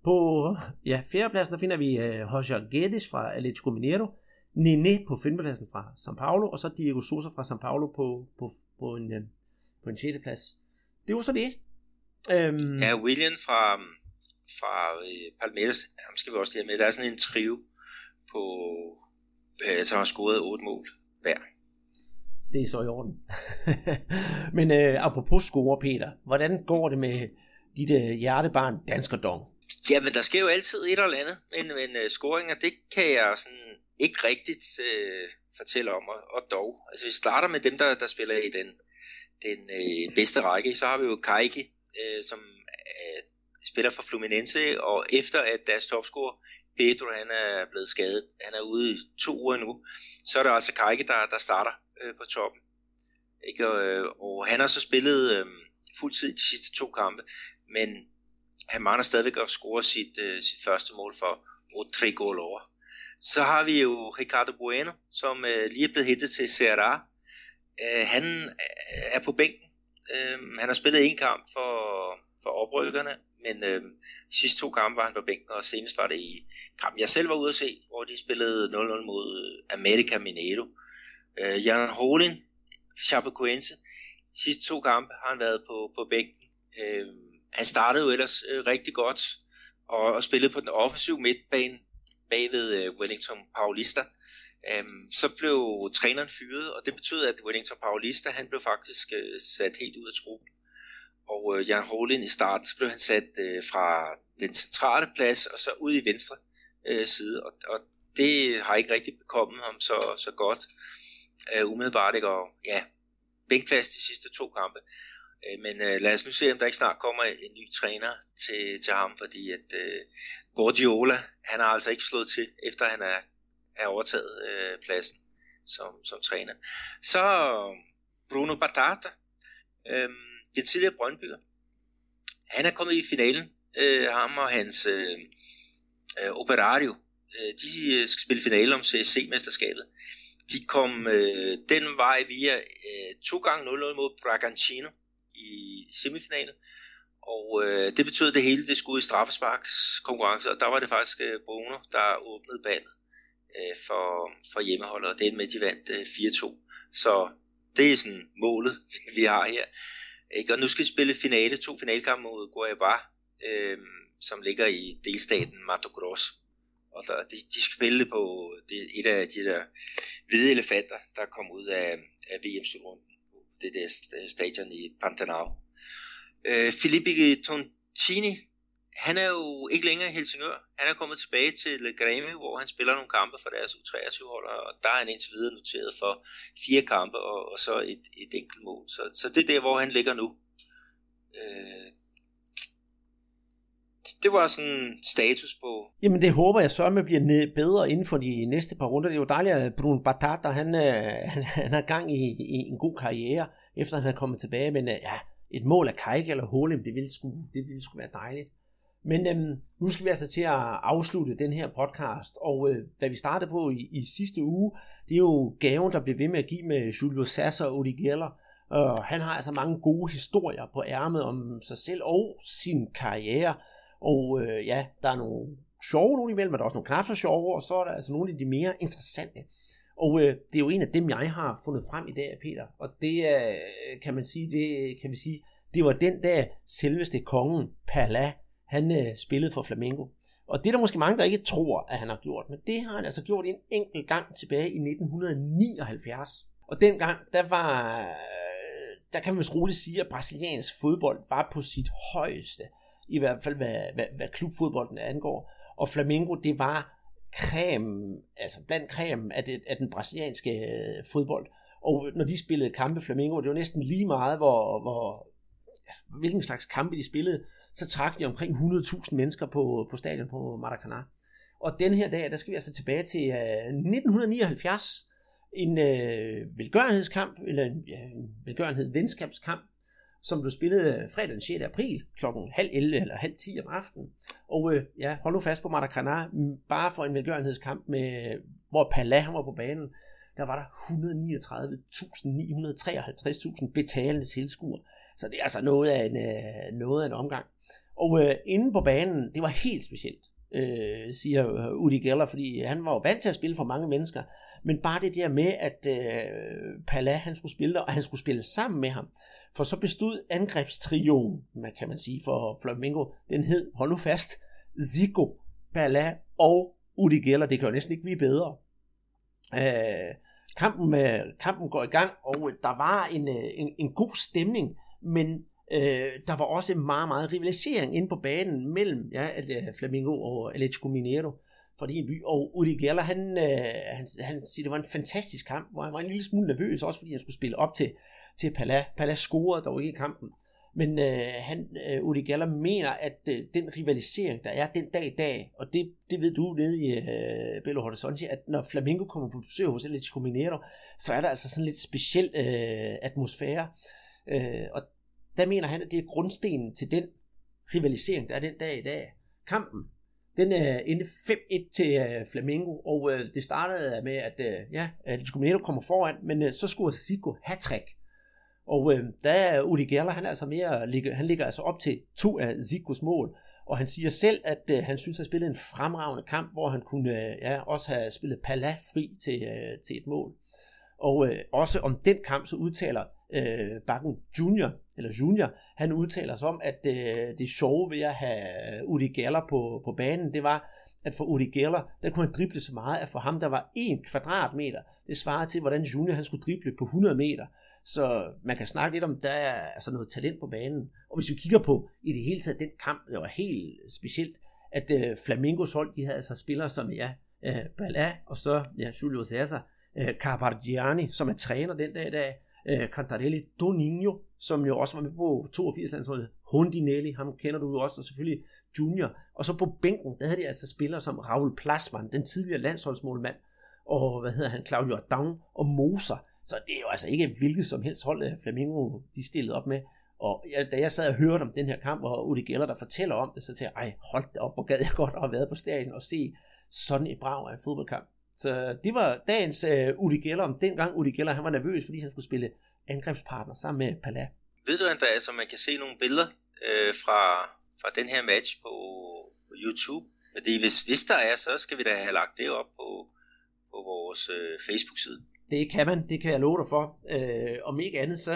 På ja, fjerdepladsen der finder vi øh, Roger Guedes fra Atletico Mineiro. Nene på femtepladsen fra São Paulo, og så Diego Sosa fra São Paulo på, på, på en, øh, på en 6. plads det var så det. Øhm... Ja, William fra, fra øh, Palmeiras, ham skal vi også lige med. Der er sådan en trio på, øh, som har scoret otte mål hver. Det er så i orden. Men øh, apropos score, Peter, hvordan går det med dit øh, hjertebarn Danskerdom? Jamen, der sker jo altid et eller andet, men, men uh, scoringer, det kan jeg sådan ikke rigtigt øh, fortæller om, og, og dog. Altså, vi starter med dem, der, der spiller i den den øh, bedste række. Så har vi jo Kaiki, øh, som øh, spiller for Fluminense, og efter at deres topscorer Pedro han er blevet skadet, han er ude i to uger nu, så er det altså Kaiki, der, der starter øh, på toppen. Ikke? Og, øh, og han har så spillet øh, fuldtid de sidste to kampe, men han mangler stadigvæk at score sit, øh, sit første mål for Rodrigo Lover. Så har vi jo Ricardo Bueno, som øh, lige er blevet hentet til Serra, Øh, han øh, er på bænken. Øh, han har spillet en kamp for, for oprykkerne, men øh, de sidste to kampe var han på bænken, og senest var det i kampen, jeg selv var ude at se, hvor de spillede 0-0 mod America Mineiro. Øh, Jan Holin, Chapecoense, de sidste to kampe har han været på, på bænken. Øh, han startede jo ellers øh, rigtig godt, og, og spillede på den offensive midtbane bagved øh, Wellington Paulista. Øhm, så blev træneren fyret, og det betød, at Wellington Paulista han blev faktisk øh, sat helt ud af truppen. Og øh, Jan Holin i start, så blev han sat øh, fra den centrale plads og så ud i venstre øh, side, og, og det har ikke rigtig bekommet ham så, så godt øh, umiddelbart, ikke? og ja, bænkplads de sidste to kampe. Øh, men øh, lad os nu se, om der ikke snart kommer en ny træner til, til ham, fordi at øh, Guardiola, han har altså ikke slået til, efter han er er overtaget øh, pladsen som, som træner. Så Bruno Batata, øh, den tidligere Brøndbyer. Han er kommet i finalen, øh, ham og hans øh, øh Operario. Øh, de øh, skal spille finale om CSC-mesterskabet. de kom øh, den vej via øh, to gange 0-0 mod Bragantino i semifinalen. Og øh, det betød, at det hele det skulle i straffesparks konkurrence, og der var det faktisk øh, Bruno, der åbnede ballet øh, for, for hjemmeholdet, og det med, de vandt øh, 4-2. Så det er sådan målet, vi har her. Ikke? Og nu skal vi spille finale, to finalkampe mod Guayaba, øh, som ligger i delstaten Mato Grosso. Og der, de, de skal spille på det, et af de der hvide elefanter, der kom ud af, af VM-slutrunden på det der stadion i Pantanal. Øh, Filippi Tontini, han er jo ikke længere i Helsingør. Han er kommet tilbage til Grêmio, hvor han spiller nogle kampe for deres U23-hold, og der er han indtil videre noteret for fire kampe og, og så et, et enkelt mål. Så, så det er der, hvor han ligger nu. Øh, det var sådan status på. Jamen det håber jeg så med bliver bedre inden for de næste par runder. Det er jo dejligt, at Bruno Batata, han, øh, han, han har gang i, i en god karriere, efter han er kommet tilbage. Men øh, ja, et mål af Kajk eller Hålem, det ville sgu, det ville sgu være dejligt. Men øhm, nu skal vi altså til at afslutte den her podcast, og øh, da vi startede på i, i sidste uge, det er jo gaven, der blev ved med at give med Julio Sasser og Udi Geller. Og han har altså mange gode historier på ærmet om sig selv og sin karriere. Og øh, ja, der er nogle sjove nogle imellem, men der er også nogle knap så sjove, og så er der altså nogle af de mere interessante. Og øh, det er jo en af dem, jeg har fundet frem i dag, Peter. Og det er, øh, kan man sige, det kan vi sige, det var den dag selveste kongen, Pala, han øh, spillede for Flamengo. Og det er der måske mange, der ikke tror, at han har gjort, men det har han altså gjort en enkelt gang tilbage i 1979. Og dengang, der var, øh, der kan man vist roligt sige, at brasiliansk fodbold var på sit højeste, i hvert fald hvad, hvad, hvad klubfodbolden angår. Og Flamengo, det var creme, altså blandt creme af, det, af den brasilianske øh, fodbold. Og når de spillede kampe Flamengo, det var næsten lige meget, hvor, hvor hvilken slags kampe de spillede, så trak de omkring 100.000 mennesker på, på stadion på Maracanã. Og den her dag, der skal vi altså tilbage til øh, 1979, en øh, velgørenhedskamp, eller en, ja, en velgørenhed venskabskamp, som blev spillet øh, fredag den 6. april klokken halv 11 eller halv 10 om aftenen. Og øh, ja, hold nu fast på Maracanã, bare for en velgørenhedskamp, med, hvor Pala var på banen, der var der 139.953.000 betalende tilskuere. Så det er altså noget af en, øh, noget af en omgang. Og øh, inde på banen, det var helt specielt, øh, siger øh, Udi Geller, fordi han var jo vant til at spille for mange mennesker. Men bare det der med, at øh, Pala han skulle spille der, og han skulle spille sammen med ham. For så bestod angrebstrioen, man kan man sige, for Flamengo, den hed, hold nu fast, Zico, Bala og Udi Geller. Det kan jo næsten ikke blive bedre. Øh, kampen, med, kampen går i gang, og der var en, øh, en, en god stemning, men øh, der var også meget, meget rivalisering inde på banen mellem ja, Flamingo og Atletico Mineiro fra din by. Og Udi Geller, han, øh, han, han siger, det var en fantastisk kamp, hvor han var en lille smule nervøs, også fordi han skulle spille op til, til Pala. Pala scorede dog ikke i kampen. Men øh, han, øh, Uli Geller mener, at øh, den rivalisering, der er den dag i dag, og det, det ved du nede i øh, Belo Horizonte, at når Flamengo kommer på besøg hos Atletico Mineiro, så er der altså sådan lidt speciel øh, atmosfære. Øh, og der mener han, at det er grundstenen til den rivalisering, der er den dag i dag. Kampen, den er endte 5-1 til øh, Flamengo, og øh, det startede med, at øh, ja, Atletico Mineiro kommer foran, men øh, så skulle Zico hat-trick. Og øh, der er Uli Gerler, han, er altså mere, ligger, han ligger altså op til to af Zikos mål, og han siger selv, at øh, han synes, at han spillede en fremragende kamp, hvor han kunne øh, ja, også have spillet Pala fri til, øh, til et mål. Og øh, også om den kamp, så udtaler øh, Bakken Junior, eller Junior, han udtaler sig om, at øh, det sjove ved at have Udi Geller på, på banen, det var, at for Udi Geller, der kunne han drible så meget, at for ham, der var 1 kvadratmeter, det svarede til, hvordan Junior han skulle drible på 100 meter. Så man kan snakke lidt om, der er altså noget talent på banen. Og hvis vi kigger på i det hele taget den kamp, det var helt specielt, at øh, Flamingos hold, de havde altså spillere som, ja, øh, Bala, og så ja, Julio Cesar, øh, Carpargiani, som er træner den dag i dag, øh, Cantarelli Doninho, som jo også var med på 82 landsholdet, Hundinelli, ham kender du jo også, og selvfølgelig Junior. Og så på bænken, der havde de altså spillere som Raul Plasman, den tidligere landsholdsmålmand, og hvad hedder han, Claudio Down og Moser. Så det er jo altså ikke hvilket som helst hold, øh, Flamingo de stillede op med. Og jeg, da jeg sad og hørte om den her kamp, og Udi Geller, der fortæller om det, så tænkte jeg, ej, hold da op, hvor gad jeg godt at have været på stadion og se sådan et brag af en fodboldkamp. Så det var dagens øh, Udi Geller, om dengang Udi Geller, han var nervøs, fordi han skulle spille angrebspartner sammen med Pala. Ved du, Andreas, om man kan se nogle billeder øh, fra, fra den her match på, på YouTube? Fordi hvis, hvis der er, så skal vi da have lagt det op på, på vores øh, Facebook-side. Det kan man, det kan jeg love dig for. Øh, om ikke andet, så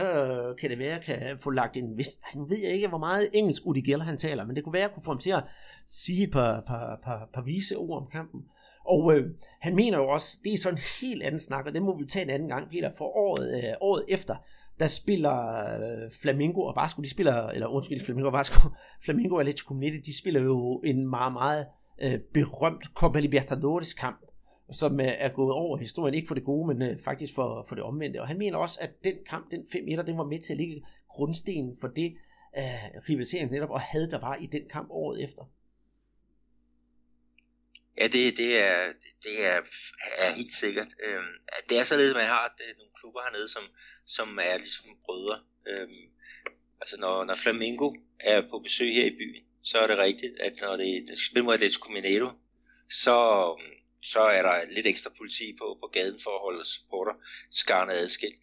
kan det være, at jeg kan få lagt en vis... Nu ved jeg ikke, hvor meget engelsk Udi Geller han taler, men det kunne være, at jeg kunne få ham til at sige et par, par, par, par vise ord om kampen. Og øh, han mener jo også, det er sådan en helt anden snak, og det må vi tage en anden gang, Peter, for året, øh, året efter, der spiller øh, Flamingo og Vasco, de spiller, eller undskyld, Flamingo og Vasco, Flamingo og Atletico Comunidad, de spiller jo en meget, meget øh, berømt Copa Libertadores kamp, som øh, er gået over historien, ikke for det gode, men øh, faktisk for, for det omvendte. Og han mener også, at den kamp, den 5-1, den var med til at ligge grundstenen for det øh, rivalisering netop, og had der var i den kamp året efter. Ja, det, det, er, det er, er helt sikkert. Øhm, det er således, at man har det, nogle klubber hernede, som, som er ligesom brødre. Øhm, altså når, når Flamingo er på besøg her i byen, så er det rigtigt, at når det, det spiller mod Atletico Mineiro, så, øhm, så er der lidt ekstra politi på, på gaden for at holde supporter skarne adskilt.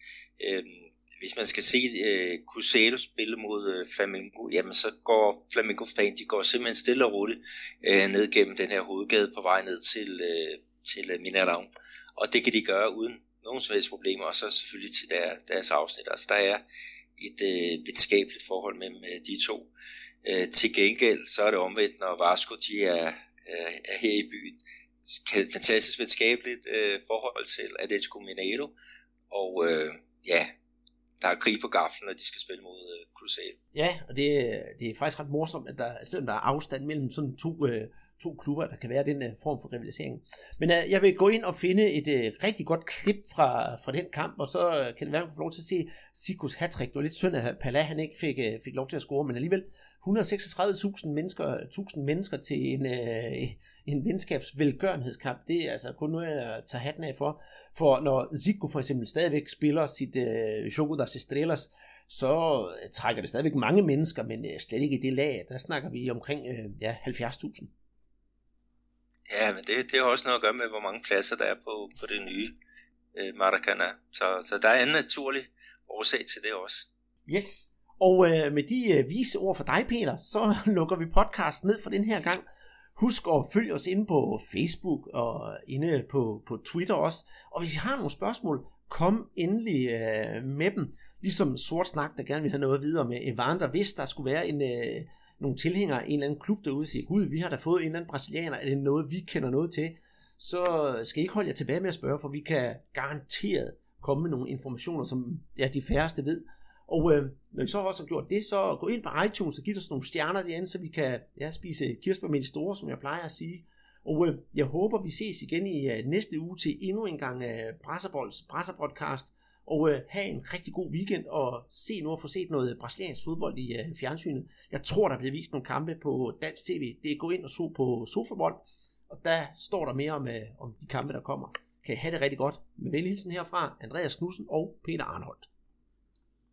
Øhm, hvis man skal se øh, Cusero spille mod øh, Flamengo, jamen så går Flamengo fan, de går simpelthen stille og roligt øh, ned gennem den her hovedgade på vej ned til, øh, til øh, Mineirão. Og det kan de gøre uden nogen som helst problemer, og så selvfølgelig til der, deres afsnit. Altså der er et øh, venskabeligt forhold mellem øh, de to. Øh, til gengæld så er det omvendt, når Vasco de er, øh, er her i byen. Fantastisk venskabeligt øh, forhold til Atletico Mineiro, og øh, ja, der er krig på gaflen, når de skal spille mod øh, Crusade. Ja, og det, øh, det er faktisk ret morsomt, at der, selvom der er afstand mellem sådan to, øh, to klubber, der kan være den uh, form for rivalisering. Men uh, jeg vil gå ind og finde et uh, rigtig godt klip fra, fra den kamp, og så uh, kan det være, at man får lov til at se Sikus hattrick. Det var lidt synd, at Pala han ikke fik, uh, fik lov til at score, men alligevel 136.000 mennesker, 1000 mennesker til en, øh, en venskabsvelgørenhedskamp, det er altså kun noget at tage hatten af for. For når Zico for eksempel stadigvæk spiller sit øh, Jogo das Estrellas, så trækker det stadigvæk mange mennesker, men øh, slet ikke i det lag. Der snakker vi omkring øh, ja, 70.000. Ja, men det, det har også noget at gøre med, hvor mange pladser der er på, på det nye øh, Maracana. Så, så der er en naturlig årsag til det også. Yes, og øh, med de øh, vise ord for dig, Peter, så lukker vi podcasten ned for den her gang. Husk at følge os inde på Facebook og inde på, på Twitter også. Og hvis I har nogle spørgsmål, kom endelig øh, med dem. Ligesom Sort Snak, der gerne vil have noget videre med Evander. Hvis der skulle være en, øh, nogle tilhængere af en eller anden klub derude, og siger, gud, vi har da fået en eller anden brasilianer, er det noget, vi kender noget til? Så skal I ikke holde jer tilbage med at spørge, for vi kan garanteret komme med nogle informationer, som ja, de færreste ved. Og øh, når I så også har gjort det, så gå ind på iTunes og giv os nogle stjerner derinde, så vi kan ja, spise kirsebær med de store, som jeg plejer at sige. Og øh, jeg håber, vi ses igen i øh, næste uge til endnu en gang øh, Brasserbolds Brasserpodcast. Og øh, have en rigtig god weekend, og se nu at få set noget brasiliansk fodbold i øh, fjernsynet. Jeg tror, der bliver vist nogle kampe på dansk tv. Det er gå ind og så på Sofabold, og der står der mere om, øh, om de kampe, der kommer. Kan I have det rigtig godt. Med hilsen herfra, Andreas Knudsen og Peter Arnholdt.